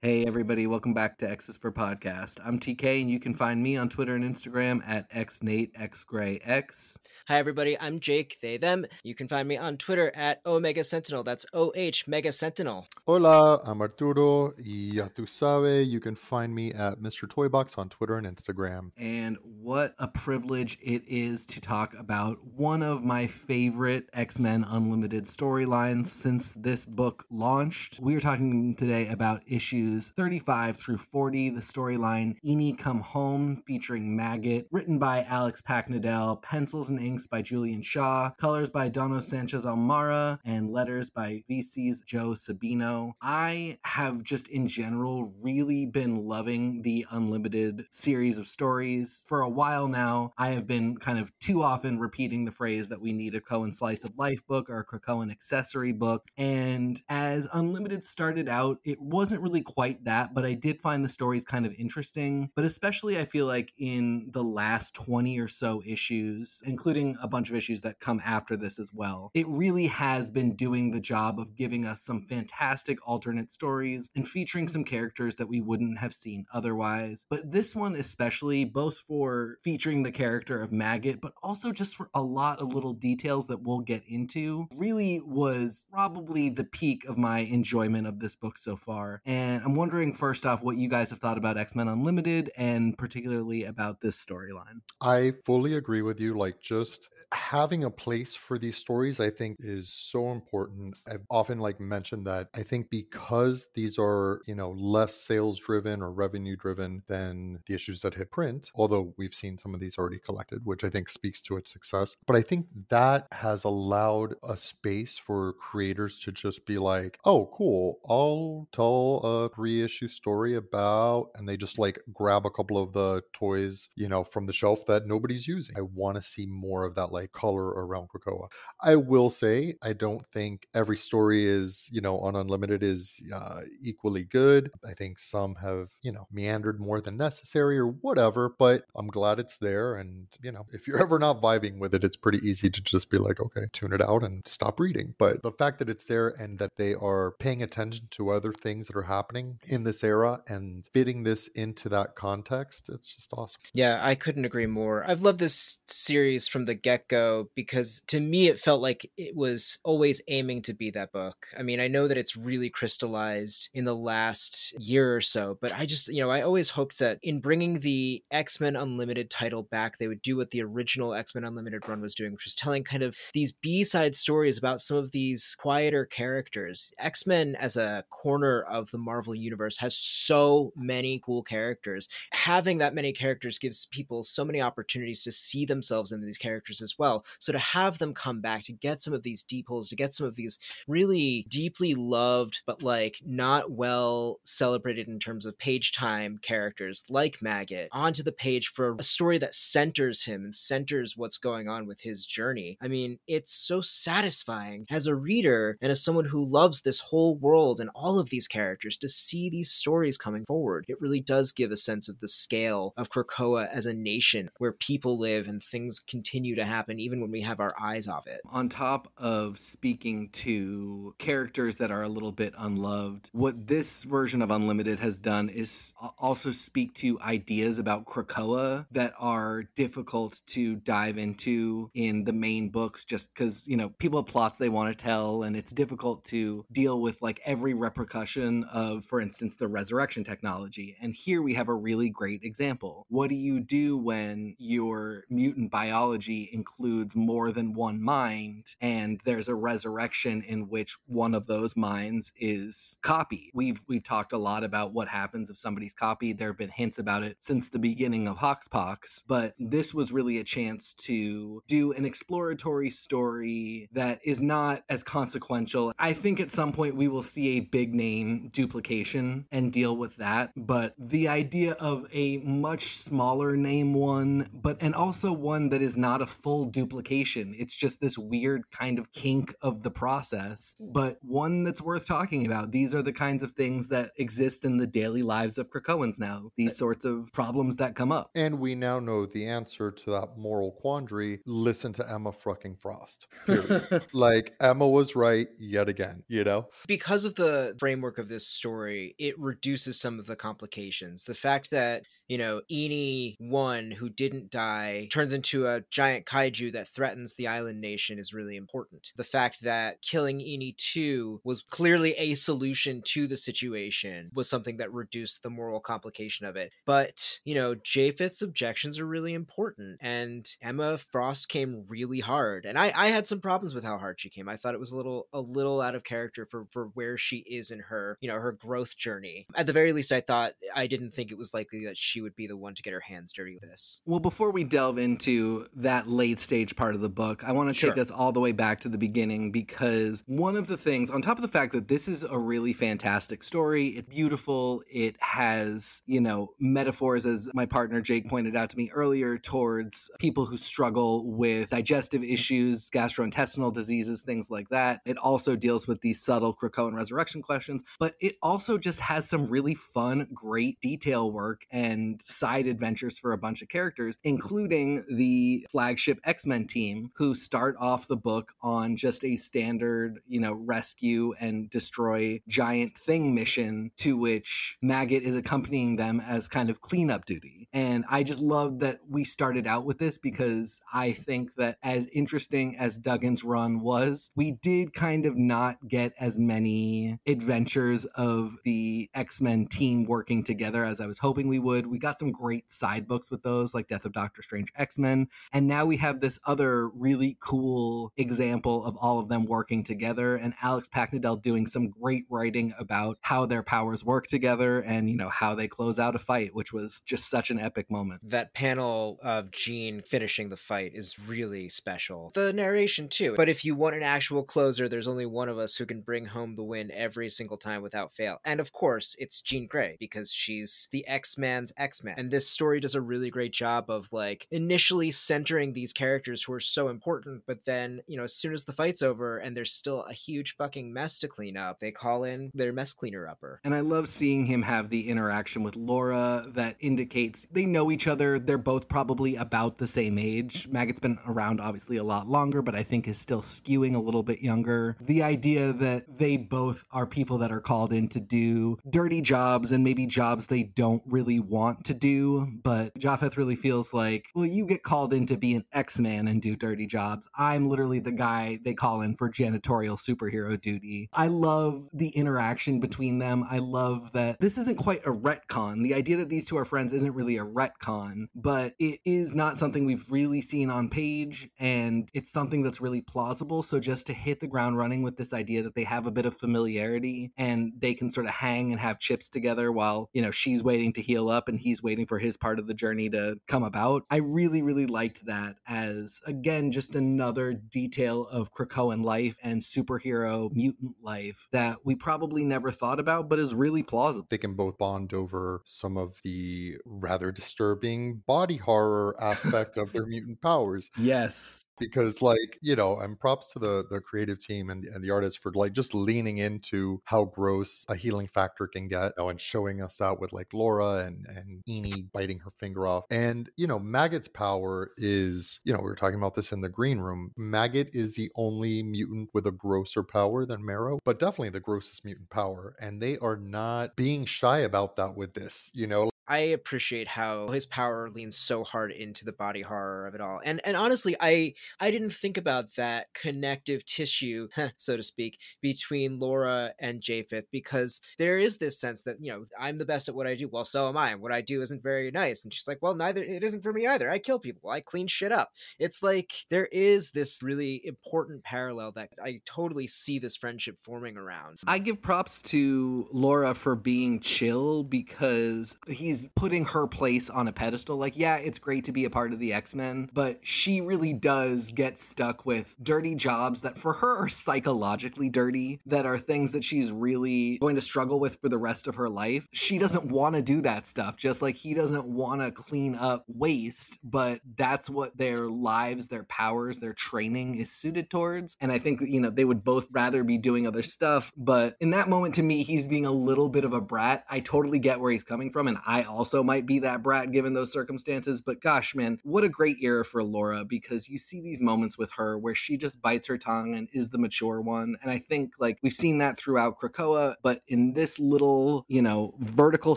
Hey, everybody, welcome back to X's for Podcast. I'm TK, and you can find me on Twitter and Instagram at xnateXgrayX. Hi, everybody. I'm Jake, they, them. You can find me on Twitter at Omega Sentinel. That's OH Mega Sentinel. Hola, I'm Arturo. Y ya tu sabe, you can find me at Mr. Toybox on Twitter and Instagram. And what a privilege it is to talk about one of my favorite X Men Unlimited storylines since this book launched. We are talking today about issues 35 through 40, the storyline Eeny Come Home, featuring Maggot, written by Alex Paknadel, pencils and inks by Julian Shaw, colors by Dono Sanchez Almara, and letters by VC's Joe Sabino. I have just in general really been loving the Unlimited series of stories. For a while now, I have been kind of too often repeating the phrase that we need a Krakoan Slice of Life book or a Krakoan accessory book. And as Unlimited started out, it wasn't really quite that, but I did find the stories kind of interesting. But especially, I feel like in the last 20 or so issues, including a bunch of issues that come after this as well, it really has been doing the job of giving us some fantastic alternate stories and featuring some characters that we wouldn't have seen otherwise. But this one, especially, both for featuring the character of Maggot, but also just for a lot of little details that we'll get into, really was probably the peak of my enjoyment of this book so far. And I'm wondering, first off, what you guys have thought about X Men Unlimited and particularly about this storyline. I fully agree with you. Like, just having a place for these stories, I think, is so important. I've often like mentioned that I think because these are, you know, less sales driven or revenue driven than the issues that hit print, although we've seen some of these already collected, which I think speaks to its success. But I think that has allowed a space for creators to just be like, oh, cool, I'll tell a three issue story about, and they just like grab a couple of the toys, you know, from the shelf that nobody's using. I want to see more of that like color around Krakoa. I will say, I don't think every story is, you know, on Unlimited is uh, equally good. I think some have, you know, meandered more than necessary or whatever, but I'm glad it's there. And, you know, if you're (laughs) ever not vibing with it, it's pretty easy to just be like, okay, tune it out and stop reading. But the fact that it's there and that they are paying attention to other things that are happening in this era and fitting this into that context, it's just awesome. Yeah, I couldn't agree more. I've loved this series from the get go because to me it felt like it was always aiming to be that book. I mean, I know that it's really crystallized in the last year or so, but I just, you know, I always hoped that in bringing the X Men Unlimited title back, they would do what the original X Men Unlimited run was doing, which was telling kind of these B side stories about some of these quieter characters. X Men, as a corner of the Marvel Universe, has so many cool characters. Having that many characters gives people so many opportunities to see themselves in these characters as well. So to have them come back, to get some of these deep holes, to get some of these really deeply loved, but like not well celebrated in terms of page time characters like Maggot onto the page for a story that centers him and centers what's going on with his journey. I mean, it's so satisfying as a reader and as someone who loves this whole world and all of these characters to see these stories coming forward. It really does give a sense of the scale of Krakoa as a nation where people live and things continue to happen even when we have our eyes off it. On top of speaking to characters that are a little bit unloved, what this version of Unlimited has done is also speak to ideas about Krakoa that are difficult to dive into in the main books just because, you know, people have plots they want to tell and it's difficult to deal with like every repercussion of, for instance, the resurrection technology. And here we have a really great example. What do you do when your mutant biology includes more than one mind and there's a resurrection in which one of those minds is copied? We've we've talked a lot about what happens if somebody's copied. There have been hints about it since the beginning of Hoxpox, but this was really a chance to do an exploratory story that is not as consequential. I think at some point we will see a big name duplication situation and deal with that. But the idea of a much smaller name one, but and also one that is not a full duplication. It's just this weird kind of kink of the process, but one that's worth talking about. These are the kinds of things that exist in the daily lives of Krakoans now. These sorts of problems that come up. And we now know the answer to that moral quandary. Listen to Emma fucking Frost. (laughs) Like Emma was right yet again, you know? because of the framework of this story, it reduces some of the complications. The fact that you know, Eeny one who didn't die turns into a giant kaiju that threatens the island nation is really important. The fact that killing Eeny two was clearly a solution to the situation was something that reduced the moral complication of it. But, you know, Japheth's objections are really important and Emma Frost came really hard. And I, I had some problems with how hard she came. I thought it was a little a little out of character for, for where she is in her, you know, her growth journey. At the very least I thought I didn't think it was likely that she would be the one to get her hands dirty with this. Well, before we delve into that late stage part of the book, I want to take us all the way back to the beginning because one of the things, on top of the fact that this is a really fantastic story, it's beautiful, it has, you know, metaphors, as my partner Jake pointed out to me earlier, towards people who struggle with digestive issues, gastrointestinal diseases, things like that. It also deals with these subtle Krakoan resurrection questions, but it also just has some really fun, great detail work and side adventures for a bunch of characters, including the flagship X Men team, who start off the book on just a standard, you know, rescue and destroy giant thing mission to which Maggot is accompanying them as kind of cleanup duty. And I just love that we started out with this because I think that as interesting as Duggan's run was, we did kind of not get as many adventures of the X Men team working together as I was hoping we would. We got some great side books with those, like Death of Doctor Strange X Men. And now we have this other really cool example of all of them working together and Alex Paknadel doing some great writing about how their powers work together and, you know, how they close out a fight, which was just such an epic moment. That panel of Jean finishing the fight is really special. The narration too. But if you want an actual closer, there's only one of us who can bring home the win every single time without fail. And of course, it's Jean Grey because she's the X-Man's X-Man. And this story does a really great job of like initially centering these characters who are so important, but then, you know, as soon as the fight's over and there's still a huge fucking mess to clean up, they call in their mess cleaner upper. And I love seeing him have the interaction with Laura that indicates they know each other. They're both probably about the same age. Maggot's been around obviously a lot longer, but I think is still skewing a little bit younger. The idea that they both are people that are called in to do dirty jobs and maybe jobs they don't really want to do, but Japheth really feels like, well, you get called in to be an X-Man and do dirty jobs. I'm literally the guy they call in for janitorial superhero duty. I love the interaction between them. I love that this isn't quite a retcon. The idea that these two are friends isn't really a retcon, but it is not something we've really seen on page, and it's something that's really plausible. So just to hit the ground running with this idea that they have a bit of familiarity and they can sort of hang and have chips together while, you know, she's waiting to heal up and he's waiting for his part of the journey to come about. I really, really liked that as, again, just another detail of Krakoan life and superhero mutant life that we probably never thought about, but is really plausible. They can both bond over some of the rather disturbing body horror aspect of their (laughs) mutant powers. Yes. Because like you know and props to the the creative team and, and the artists for like just leaning into how gross a healing factor can get you know, and showing us out with like laura and and Eeny biting her finger off. And you know maggot's power is you know we were talking about this in the green room maggot is the only mutant with a grosser power than marrow but definitely the grossest mutant power and they are not being shy about that with this you know I appreciate how his power leans so hard into the body horror of it all. And and honestly, I I didn't think about that connective tissue, (laughs) so to speak, between Laura and Japheth because there is this sense that, you know, I'm the best at what I do. Well, so am I. And what I do isn't very nice. And she's like, well, neither it isn't for me either. I kill people. I clean shit up. It's like there is this really important parallel that I totally see this friendship forming around. I give props to Laura for being chill because he's he's putting her place on a pedestal. Like, yeah, it's great to be a part of the X Men, but she really does get stuck with dirty jobs that for her are psychologically dirty, that are things that she's really going to struggle with for the rest of her life. She doesn't want to do that stuff, just like he doesn't want to clean up waste, but that's what their lives, their powers, their training is suited towards. And I think, you know, they would both rather be doing other stuff. But in that moment, to me, he's being a little bit of a brat. I totally get where he's coming from. And I also might be that brat given those circumstances. But gosh, man, what a great era for Laura because you see these moments with her where she just bites her tongue and is the mature one. And I think like we've seen that throughout Krakoa, but in this little, you know, vertical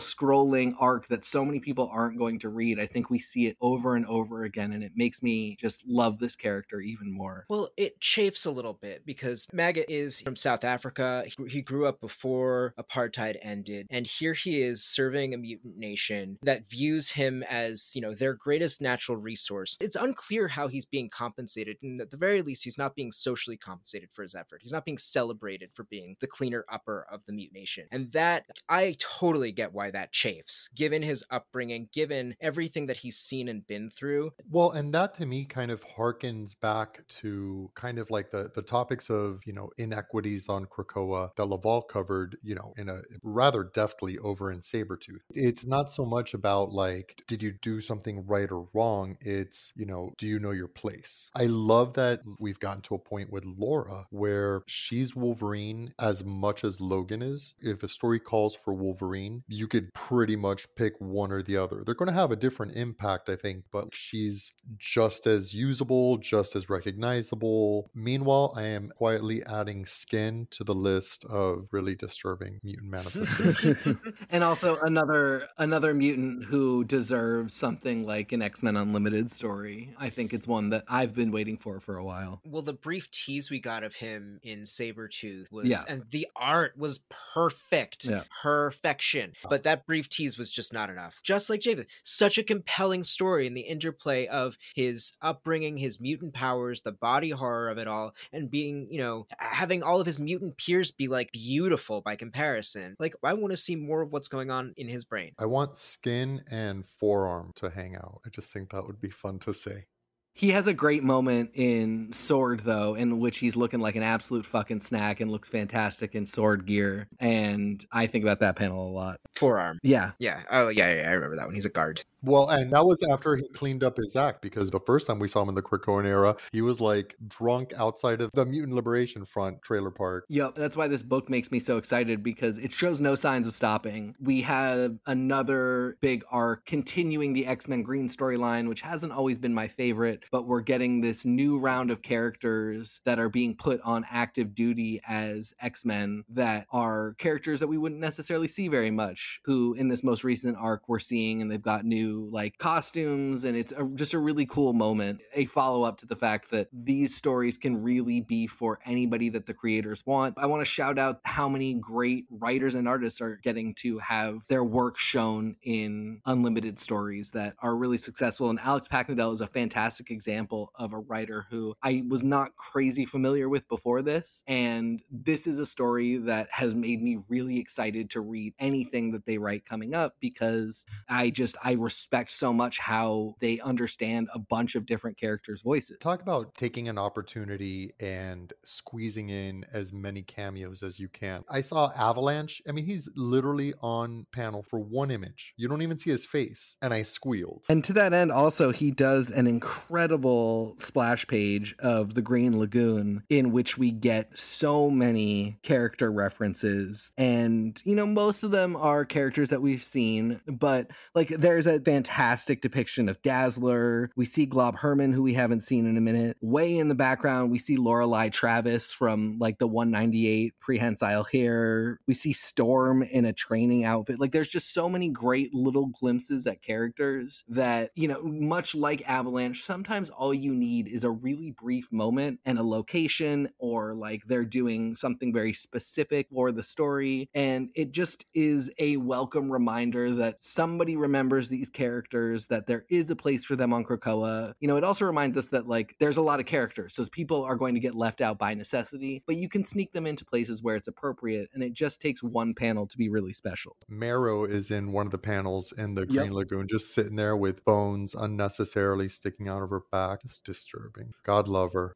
scrolling arc that so many people aren't going to read, I think we see it over and over again. And it makes me just love this character even more. Well, it chafes a little bit because Maggot is from South Africa. He, he grew up before apartheid ended. And here he is serving a mutant nation that views him as, you know, their greatest natural resource. It's unclear how he's being compensated. And at the very least, he's not being socially compensated for his effort. He's not being celebrated for being the cleaner upper of the mutant nation. And that, I totally get why that chafes, given his upbringing, given everything that he's seen and been through. Well, and that to me kind of harkens back to kind of like the the topics of you know inequities on Krakoa that LaValle covered, you know, in a rather deftly over in Sabretooth. It's not so much about like, did you do something right or wrong? It's, you know, do you know your place? I love that we've gotten to a point with Laura where she's Wolverine as much as Logan is. If a story calls for Wolverine, you could pretty much pick one or the other. They're going to have a different impact, I think, but she's just as usable, just as recognizable. Meanwhile, I am quietly adding skin to the list of really disturbing mutant (laughs) manifestations. and also another another mutant who deserves something like an X-Men Unlimited story. I think it's one that I've been waiting for for a while. Well, the brief tease we got of him in Sabretooth was Yeah. and the art was perfect. Yeah. Perfection. But that brief tease was just not enough. Just like Japheth, such a compelling story in the interplay of his upbringing, his mutant powers, the body horror of it all, and being, you know, having all of his mutant peers be like beautiful by comparison. Like, I want to see more of what's going on in his brain. I want skin and forearm to hang out. I just think that would be fun to say. He has a great moment in Sword, though, in which he's looking like an absolute fucking snack and looks fantastic in sword gear. And I think about that panel a lot. Forearm. Yeah. Yeah. Oh, yeah, yeah. I remember that one. He's a guard. Well, and that was after he cleaned up his act because the first time we saw him in the Krakoan era, he was like drunk outside of the Mutant Liberation Front trailer park. Yep, that's why this book makes me so excited because it shows no signs of stopping. We have another big arc continuing the X Men Green storyline, which hasn't always been my favorite, but we're getting this new round of characters that are being put on active duty as X Men that are characters that we wouldn't necessarily see very much, who in this most recent arc we're seeing, and they've got new like costumes, and it's a, just a really cool moment, a follow up to the fact that these stories can really be for anybody that the creators want. I want to shout out how many great writers and artists are getting to have their work shown in unlimited stories that are really successful. And Alex Paknadel is a fantastic example of a writer who I was not crazy familiar with before this. And this is a story that has made me really excited to read anything that they write coming up because I just, I respect so much how they understand a bunch of different characters' voices. Talk about taking an opportunity and squeezing in as many cameos as you can. I saw Avalanche. I mean, he's literally on panel for one image. You don't even see his face. And I squealed. And to that end, also, he does an incredible splash page of the Green Lagoon in which we get so many character references. And, you know, most of them are characters that we've seen, but like there's a fantastic depiction of Dazzler. We see Glob Herman, who we haven't seen in a minute. Way in the background, we see Lorelei Travis from like the 198 prehensile hair. We see Storm in a training outfit. Like there's just so many great little glimpses at characters that, you know, much like Avalanche, sometimes sometimes all you need is a really brief moment and a location, or like they're doing something very specific for the story. And it just is a welcome reminder that somebody remembers these characters, that there is a place for them on Krakoa. You know, it also reminds us that like there's a lot of characters, so people are going to get left out by necessity, but you can sneak them into places where it's appropriate. And it just takes one panel to be really special. Marrow is in one of the panels in the Yep. Green Lagoon, just sitting there with bones unnecessarily sticking out of her back. It's disturbing. God love her.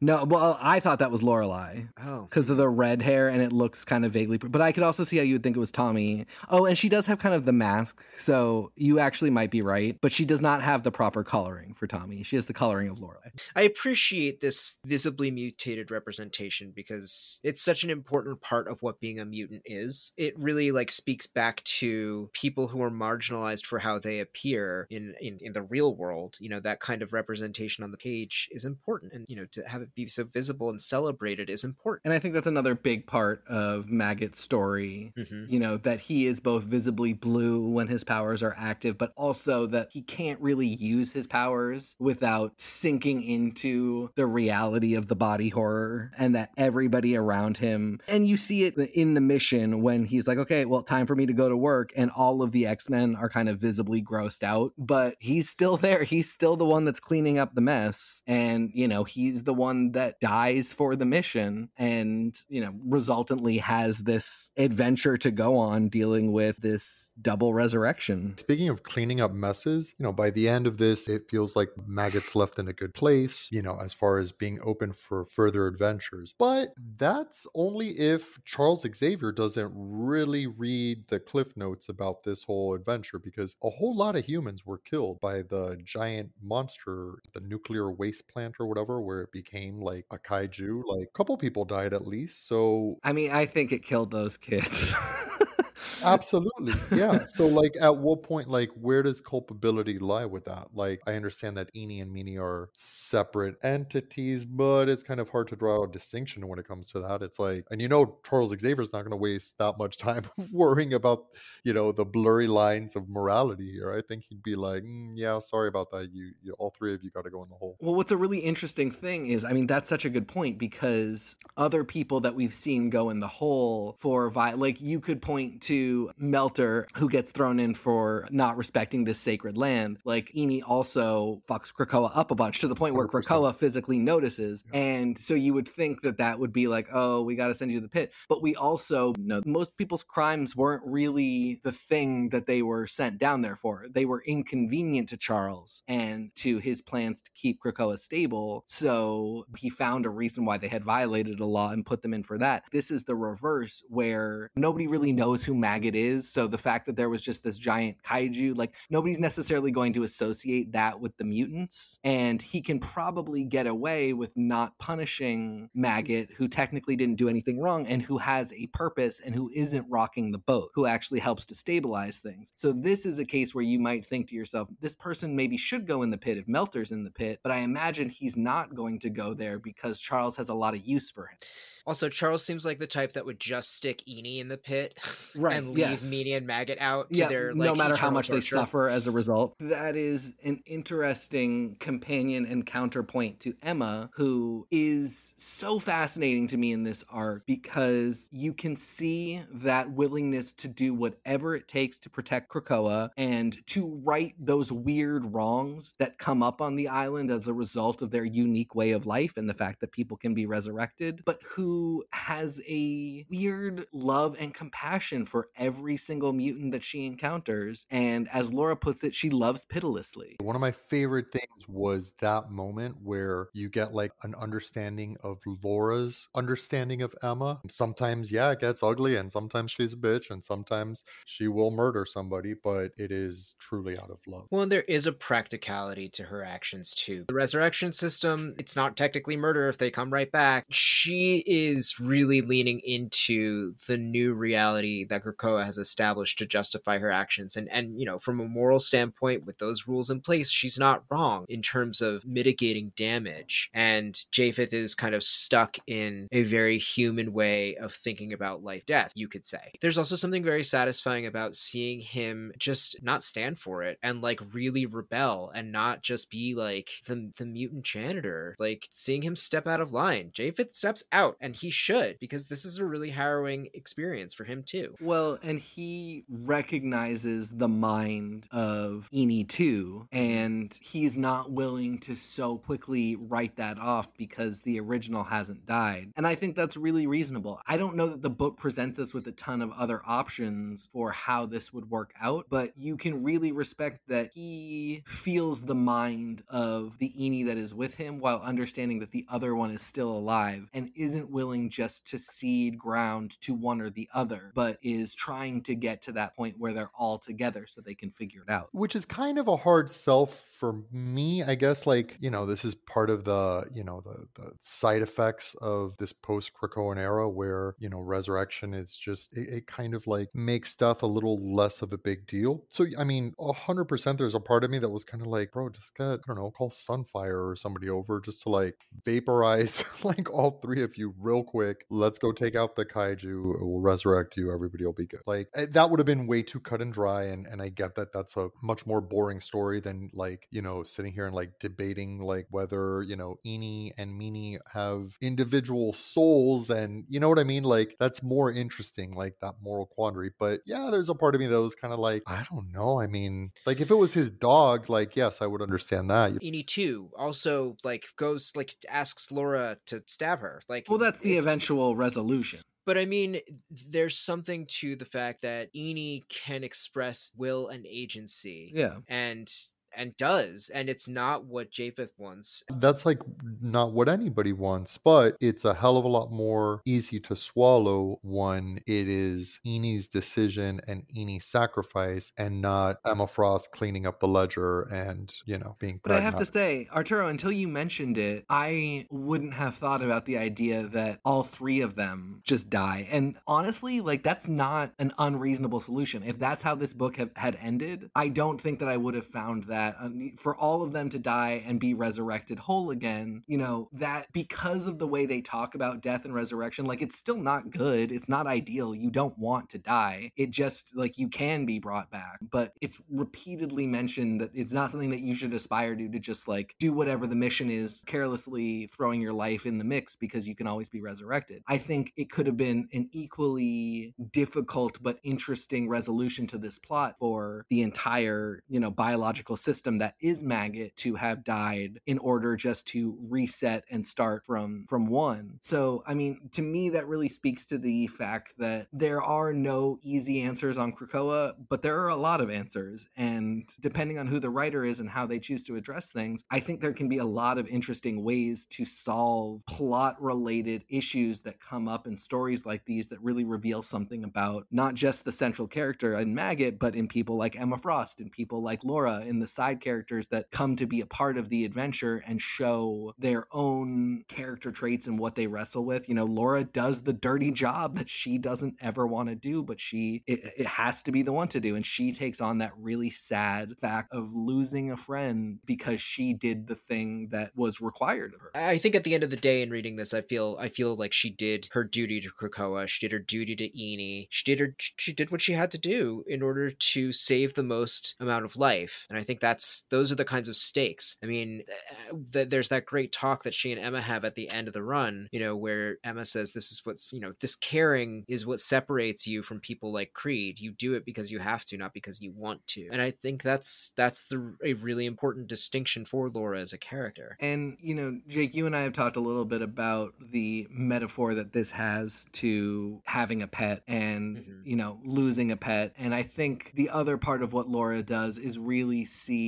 No, well, I thought that was Lorelei. Oh. because of the red hair and it looks kind of vaguely but i could also see how you would think it was tommy oh and she does have kind of the mask so you actually might be right but she does not have the proper coloring for tommy she has the coloring of lorelei I appreciate this visibly mutated representation because it's such an important part of what being a mutant is. It really like speaks back to people who are marginalized for how they appear in, in in the real world. You know, that kind of representation on the page is important and you know, to have it be so visible and celebrated is important. and i think that's another big part of maggot's story Mhm. you know that he is both visibly blue when his powers are active but also that he can't really use his powers without sinking into the reality of the body horror and that everybody around him and you see it in the mission when he's like okay well time for me to go to work and all of the x-men are kind of visibly grossed out but he's still there he's still the one that's cleaning up the mess and you know he's the one that dies for the mission and you know resultantly has this adventure to go on dealing with this double resurrection Speaking of cleaning up messes, you know, by the end of this, it feels like Maggot's left in a good place, you know, as far as being open for further adventures. But that's only if Charles Xavier doesn't really read the cliff notes about this whole adventure, because a whole lot of humans were killed by the giant monster, the nuclear waste plant or whatever, where it became like a kaiju. Like a couple people died at least. So i mean i think it killed those kids (laughs) Absolutely. Yeah. So like at what point, like where does culpability lie with that? Like I understand that Eeny and Meeny are separate entities, but it's kind of hard to draw a distinction when it comes to that. It's like and you know Charles Xavier's not gonna waste that much (laughs) time worrying about, you know, the blurry lines of morality here. I think he'd be like, "Mm, yeah, sorry about that. You, you all three of you gotta go in the hole. Well, what's a really interesting thing is, I mean, that's such a good point because other people that we've seen go in the hole for vi- like you could point to Melter who gets thrown in for not respecting this sacred land. Like Eni also fucks Krakoa up a bunch to the point where 100%. Krakoa physically notices, and so you would think that that would be like, oh, we got to send you to the pit. But we also know most people's crimes weren't really the thing that they were sent down there for. They were inconvenient to Charles and to his plans to keep Krakoa stable. So he found a reason why they had violated a law and put them in for that. This is the reverse where nobody really knows who Maggot is. So the fact that there was just this giant kaiju, like nobody's necessarily going to associate that with the mutants. And he can probably get away with not punishing Maggot, who technically didn't do anything wrong and who has a purpose and who isn't rocking the boat, who actually helps to stabilize things. So this is a case where you might think to yourself, this person maybe should go in the pit if Melter's in the pit, but I imagine he's not going to go there because Charles has a lot of use for him. Also, Charles seems like the type that would just stick Eeny in the pit (laughs) Right, and leave yes. Meeny and Maggot out to yeah, their no matter how much they suffer as a result. That is an interesting companion and counterpoint to Emma, who is so fascinating to me in this arc because you can see that willingness to do whatever it takes to protect Krakoa and to right those weird wrongs that come up on the island as a result of their unique way of life and the fact that people can be resurrected, but who has a weird love and compassion for every single mutant that she encounters. And as Laura puts it, she loves pitilessly. One of my favorite things was that moment where you get like an understanding of Laura's understanding of Emma. Sometimes, yeah, it gets ugly, and sometimes she's a bitch, and sometimes she will murder somebody, but it is truly out of love. Well, there is a practicality to her actions too. The resurrection system, it's not technically murder if they come right back. She is really leaning into the new reality that Krakoa has established to justify her actions. And and you know, from a moral standpoint, with those rules in place, she's not wrong in terms of mitigating damage. And Japheth is kind of stuck in a very human way of thinking about life death, you could say. There's also something very satisfying about seeing him just not stand for it and like really rebel and not just be like the the mutant janitor. Like seeing him step out of line. Japheth steps out and he should because this is a really harrowing experience for him too. Well, and he recognizes the mind of Eeny too, and he's not willing to so quickly write that off because the original hasn't died. And I think that's really reasonable. I don't know that the book presents us with a ton of other options for how this would work out, but you can really respect that he feels the mind of the Eeny that is with him while understanding that the other one is still alive and isn't willing just to cede ground to one or the other, but is trying to get to that point where they're all together so they can figure it out. Which is kind of a hard sell for me, I guess. Like, you know, this is part of the, you know, the, the side effects of this post Krakoan era where, you know, resurrection is just, it, it kind of like makes death a little less of a big deal. So, I mean, 100% there's a part of me that was kind of like, bro, just get, I don't know, call Sunfire or somebody over just to like vaporize (laughs) like all three of you real quick. Let's go take out the kaiju. We'll resurrect you. Everybody will be good. Like, eh, that would have been way too cut and dry. And, and I get that that's a much more boring story than like, you know, sitting here and like debating like whether, you know, Eeny and Meeny have individual souls and you know what I mean? Like that's more interesting, like that moral quandary. But yeah, there's a part of me that was kind of like, I don't know. I mean, like if it was his dog, like yes, I would understand that. Eeny too also like goes like asks Laura to stab her. Like Well, that's the eventual resolution. But I mean, there's something to the fact that Eeny can express will and agency. Yeah. And and does, and it's not what Japheth wants. That's like not what anybody wants, but it's a hell of a lot more easy to swallow when it is Eeny's decision and Eeny's sacrifice and not Emma Frost cleaning up the ledger and, you know, being But I have to say, Arturo, until you mentioned it, I wouldn't have thought about the idea that all three of them just die. And honestly, like that's not an unreasonable solution. If that's how this book have, had ended, I don't think that I would have found that um, for all of them to die and be resurrected whole again. You know that because of the way they talk about death and resurrection, like it's still not good. It's not ideal. You don't want to die. It just like you can be brought back, but it's repeatedly mentioned that it's not something that you should aspire to to just like do whatever the mission is carelessly throwing your life in the mix because you can always be resurrected i think it could have been an equally difficult but interesting resolution to this plot for the entire you know biological system that is maggot to have died in order just to reset and start from from one. So i mean to me that really speaks to the fact that there are no easy answers on krakoa but there are a lot of answers. And depending on who the writer is and how they choose to address things i think there can be a lot of interesting ways to solve plot related issues that come up in stories like these that really reveal something about not just the central character in maggot but in people like emma frost and people like laura in the side characters that come to be a part of the adventure and show their own character traits and what they wrestle with you know laura does the dirty job that she doesn't ever want to do but she it, it has to be the one to do and she takes on that really sad fact of losing a friend because she did the thing that was required of her I think at the end of the day, in reading this, I feel I feel like she did her duty to Krakoa. She did her duty to Eeny. She did her she did what she had to do in order to save the most amount of life. And I think that's those are the kinds of stakes. I mean, uh, th- there's that great talk that she and Emma have at the end of the run. You know, where Emma says, "This is what's you know this caring is what separates you from people like Creed. You do it because you have to, not because you want to." And I think that's that's the a really important distinction for Laura as a character. And, you know, Jake, you and I have talked a little bit about the metaphor that this has to having a pet and, Mhm. you know, losing a pet. And I think the other part of what Laura does is really see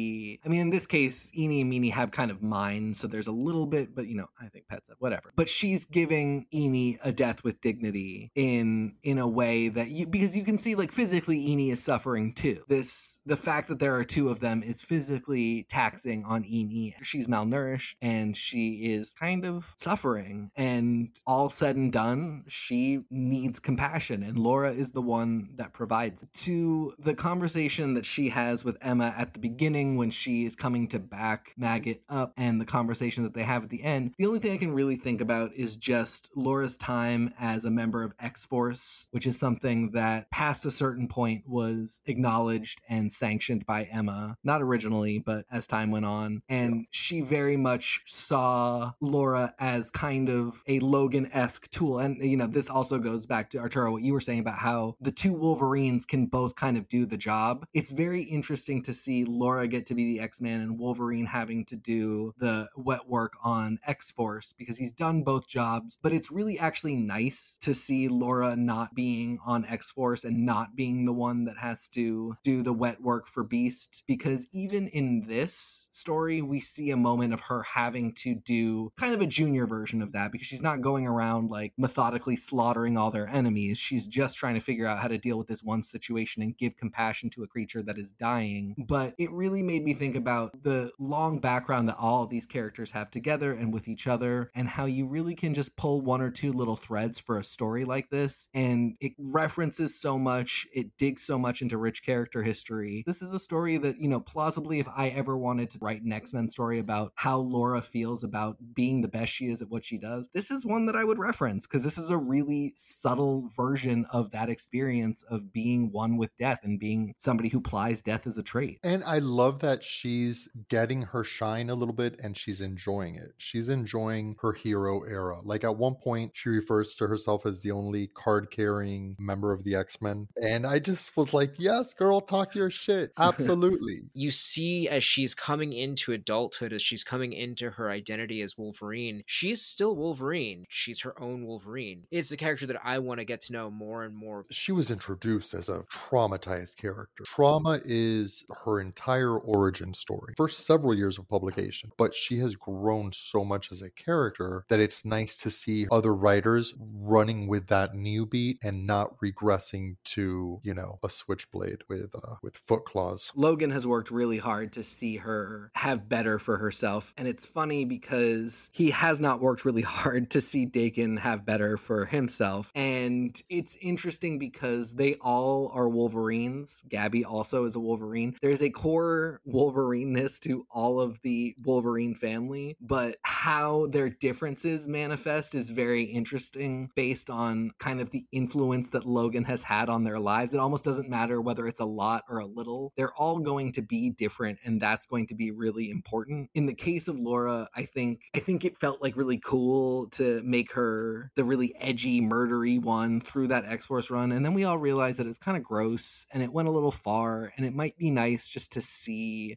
I mean, in this case, Eeny and Meeny have kind of minds, so there's a little bit, but you know, I think pets have whatever. But she's giving Eeny a death with dignity in in a way that you because you can see like physically Eeny is suffering too. This the fact that there are two of them is physically taxing on Eeny. She's malnourished and she is kind of suffering. And all said and done, she needs compassion, and Laura is the one that provides it. To the conversation that she has with Emma at the beginning when she is coming to back Maggot up, and the conversation that they have at the end, the only thing I can really think about is just Laura's time as a member of X Force, which is something that past a certain point was acknowledged and sanctioned by Emma, not originally, but as time went on. And she very much saw Laura as kind of a Logan esque tool. And, you know, this also goes back to Arturo, what you were saying about how the two Wolverines can both kind of do the job. It's very interesting to see Laura get to be the X Man and Wolverine having to do the wet work on X Force because he's done both jobs. But it's really actually nice to see Laura not being on X Force and not being the one that has to do the wet work for Beast because even in this story, we see a moment of her having to do kind of a junior version of that because she's not going around like methodically slaughtering all their enemies. She's just trying to figure out how to deal with this one situation and give compassion to a creature that is dying. But it really made me think about the long background that all these characters have together and with each other, and how you really can just pull one or two little threads for a story like this. And it references so much, it digs so much into rich character history. This is a story that, you know, plausibly, if I ever wanted to write an X Men story about how Laura feels about being the best she is at what she does, this is one that I would reference because this is a really subtle version of that experience of being one with death and being somebody who plies death as a trait. And I love that she's getting her shine a little bit and she's enjoying it. She's enjoying her hero era. Like at one point, she refers to herself as the only card carrying member of the X Men. And I just was like, yes, girl, talk your shit. (laughs) Absolutely. you see as she's coming into adulthood, as she's coming into her identity as Wolverine, she's still Wolverine. She's her own Wolverine. It's a character that I want to get to know more and more. she was introduced as a traumatized character. Trauma is her entire origin story for several years of publication, but she has grown so much as a character that it's nice to see other writers running with that new beat and not regressing to, you know, a switchblade with uh, with foot claws. Logan has worked really hard to see her have better for herself. And it's funny because he has not worked really (laughs) hard to see Daken have better for himself. And it's interesting because they all are Wolverines. Gabby also is a Wolverine. There's a core Wolverineness to all of the Wolverine family, but how their differences manifest is very interesting based on kind of the influence that Logan has had on their lives. It almost doesn't matter whether it's a lot or a little. They're all going to be different and that's going to be really important. In the case of Laura, I think I think it felt like really cool to make her the really edgy murdery one through that X-Force run and then we all realized that it's kind of gross and it went a little far and it might be nice just to see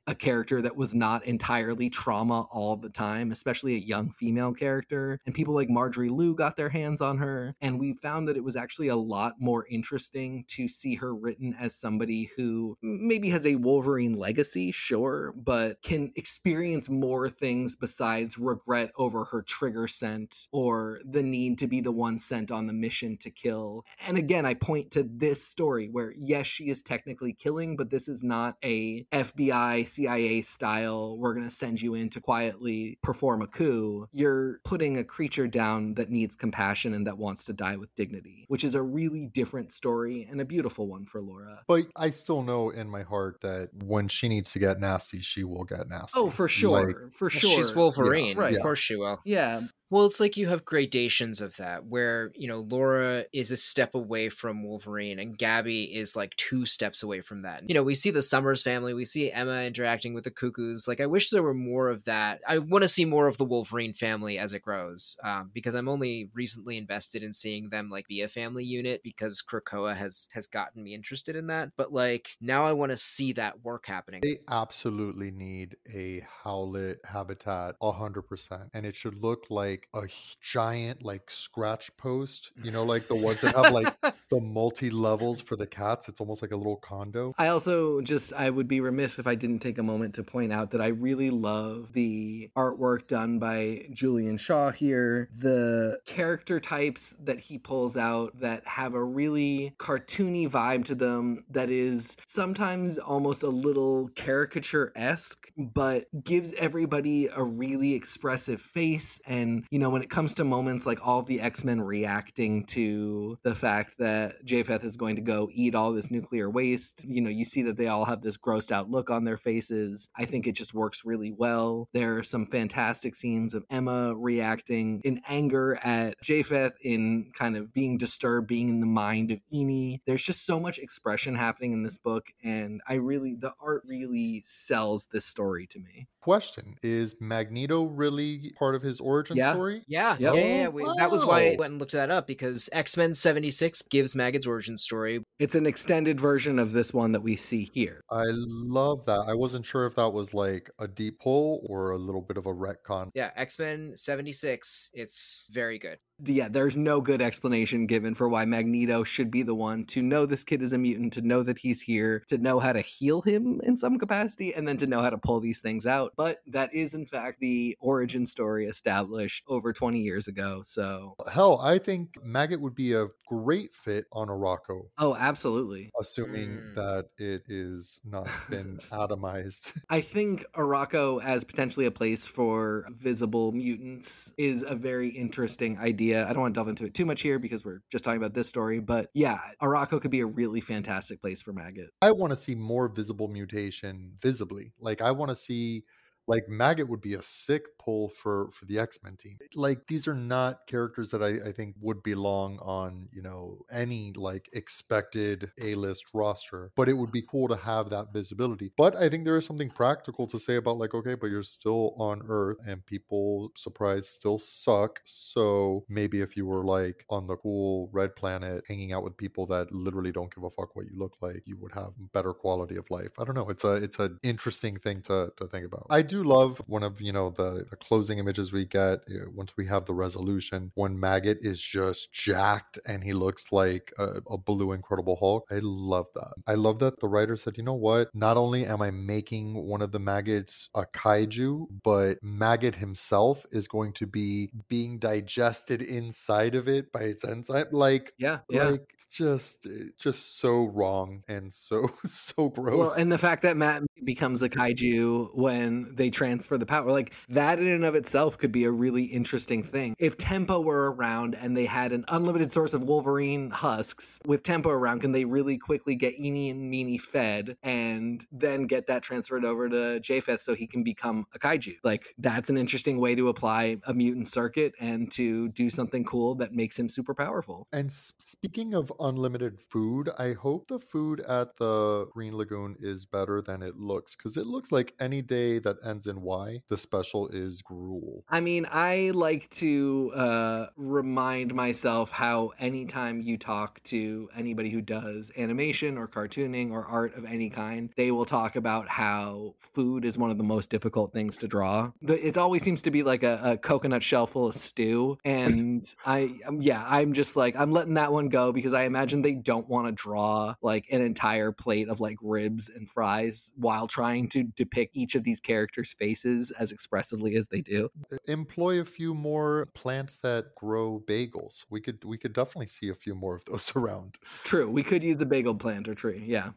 a character that was not entirely trauma all the time, especially a young female character. And people like Marjorie Liu got their hands on her and we found that it was actually a lot more interesting to see her written as somebody who maybe has a Wolverine legacy, sure, but can experience more things besides regret over her trigger scent or the need to be the one sent on the mission to kill. And again, I point to this story where, yes, she is technically killing, but this is not a FBI, CIA style, we're going to send you in to quietly perform a coup. You're putting a creature down that needs compassion and that wants to die with dignity, which is a really different story and a beautiful one for Laura. But I still know in my heart that when she needs to get nasty, she will get nasty. Oh, for sure. Like, for sure. She's Wolverine. right. Of course she will. Yeah, Well, it's like you have gradations of that where, you know, Laura is a step away from Wolverine and Gabby is like two steps away from that. You know, we see the Summers family, we see Emma interacting with the Cuckoos. Like, I wish there were more of that. I want to see more of the Wolverine family as it grows um, because I'm only recently invested in seeing them like be a family unit because Krakoa has has gotten me interested in that. But like now I want to see that work happening. They absolutely need a Howlett habitat 100%. And it should look like like a giant like scratch post. You know, like the (laughs) ones that have like the multi levels for the cats. It's almost like a little condo. I also just I would be remiss if I didn't take a moment to point out that I really love the artwork done by Julian Shaw here. The character types that he pulls out that have a really cartoony vibe to them that is sometimes almost a little caricature-esque but gives everybody a really expressive face and you know when it comes to moments like all of the X-Men reacting to the fact that Japheth is going to go eat all this nuclear waste. You know, you see that they all have this grossed out look on their faces. I think it just works really well. There are some fantastic scenes of Emma reacting in anger at Japheth, in kind of being disturbed, being in the mind of Eeny. There's just so much expression happening in this book, and I really, the art really sells this story to me. Question Is Magneto really part of his origin Yeah. Story? Yeah, Yep. yeah, yeah. yeah. We, That was why I oh, went and looked that up because X Men '76 gives Maggot's origin story. It's an extended version of this one that we see here. I love that. I wasn't sure if that was like a deep pull or a little bit of a retcon. Yeah, X Men '76. It's very good. Yeah, there's no good explanation given for why Magneto should be the one to know this kid is a mutant, to know that he's here, to know how to heal him in some capacity, and then to know how to pull these things out. But that is, in fact, the origin story established over 20 years ago. So, Hell, I think Maggot would be a great fit on Arakko, oh, absolutely. assuming Mm. that it is not been (laughs) atomized. (laughs) I think Arakko as potentially a place for visible mutants is a very interesting idea. I don't want to delve into it too much here because we're just talking about this story, but yeah, Arakko could be a really fantastic place for Maggot. I want to see more visible mutation visibly. Like I want to see like Maggot would be a sick pull for for the X-Men team. Like these are not characters that I, I think would belong on, you know, any like expected A-list roster. But it would be cool to have that visibility. But I think there is something practical to say about like, okay, but you're still on Earth and people surprise still suck. So maybe if you were like on the cool red planet hanging out with people that literally don't give a fuck what you look like, you would have better quality of life. I don't know. It's a it's an interesting thing to, to think about. I do love one of you know the, the closing images we get once we have the resolution when Maggot is just jacked and he looks like a, a blue Incredible Hulk. I love that. I love that the writer said, you know what? Not only am I making one of the maggots a kaiju, but Maggot himself is going to be being digested inside of it by its enzyme. Like Yeah, yeah. like just just so wrong and so (laughs) so gross. Well, and the fact that Matt becomes a kaiju when they transfer the power, like that in and of itself could be a really interesting thing. If Tempo were around and they had an unlimited source of Wolverine husks, with Tempo around, can they really quickly get Eeny and Meeny fed and then get that transferred over to Japheth so he can become a kaiju? Like that's an interesting way to apply a mutant circuit and to do something cool that makes him super powerful. And speaking of unlimited food, I hope the food at the Green Lagoon is better than it looks because it looks like any day that ends in Y, the special is gruel. I mean, I like to uh, remind myself how anytime you talk to anybody who does animation or cartooning or art of any kind, they will talk about how food is one of the most difficult things to draw. It always seems to be like a, a coconut shell full of stew. And (laughs) I, um, yeah, I'm just like, I'm letting that one go because I imagine they don't want to draw like an entire plate of like ribs and fries while trying to depict each of these characters' faces as expressively as they do. Employ a few more plants that grow bagels. We could we could definitely see a few more of those (laughs) around. True. We could use the bagel planter tree. Yeah.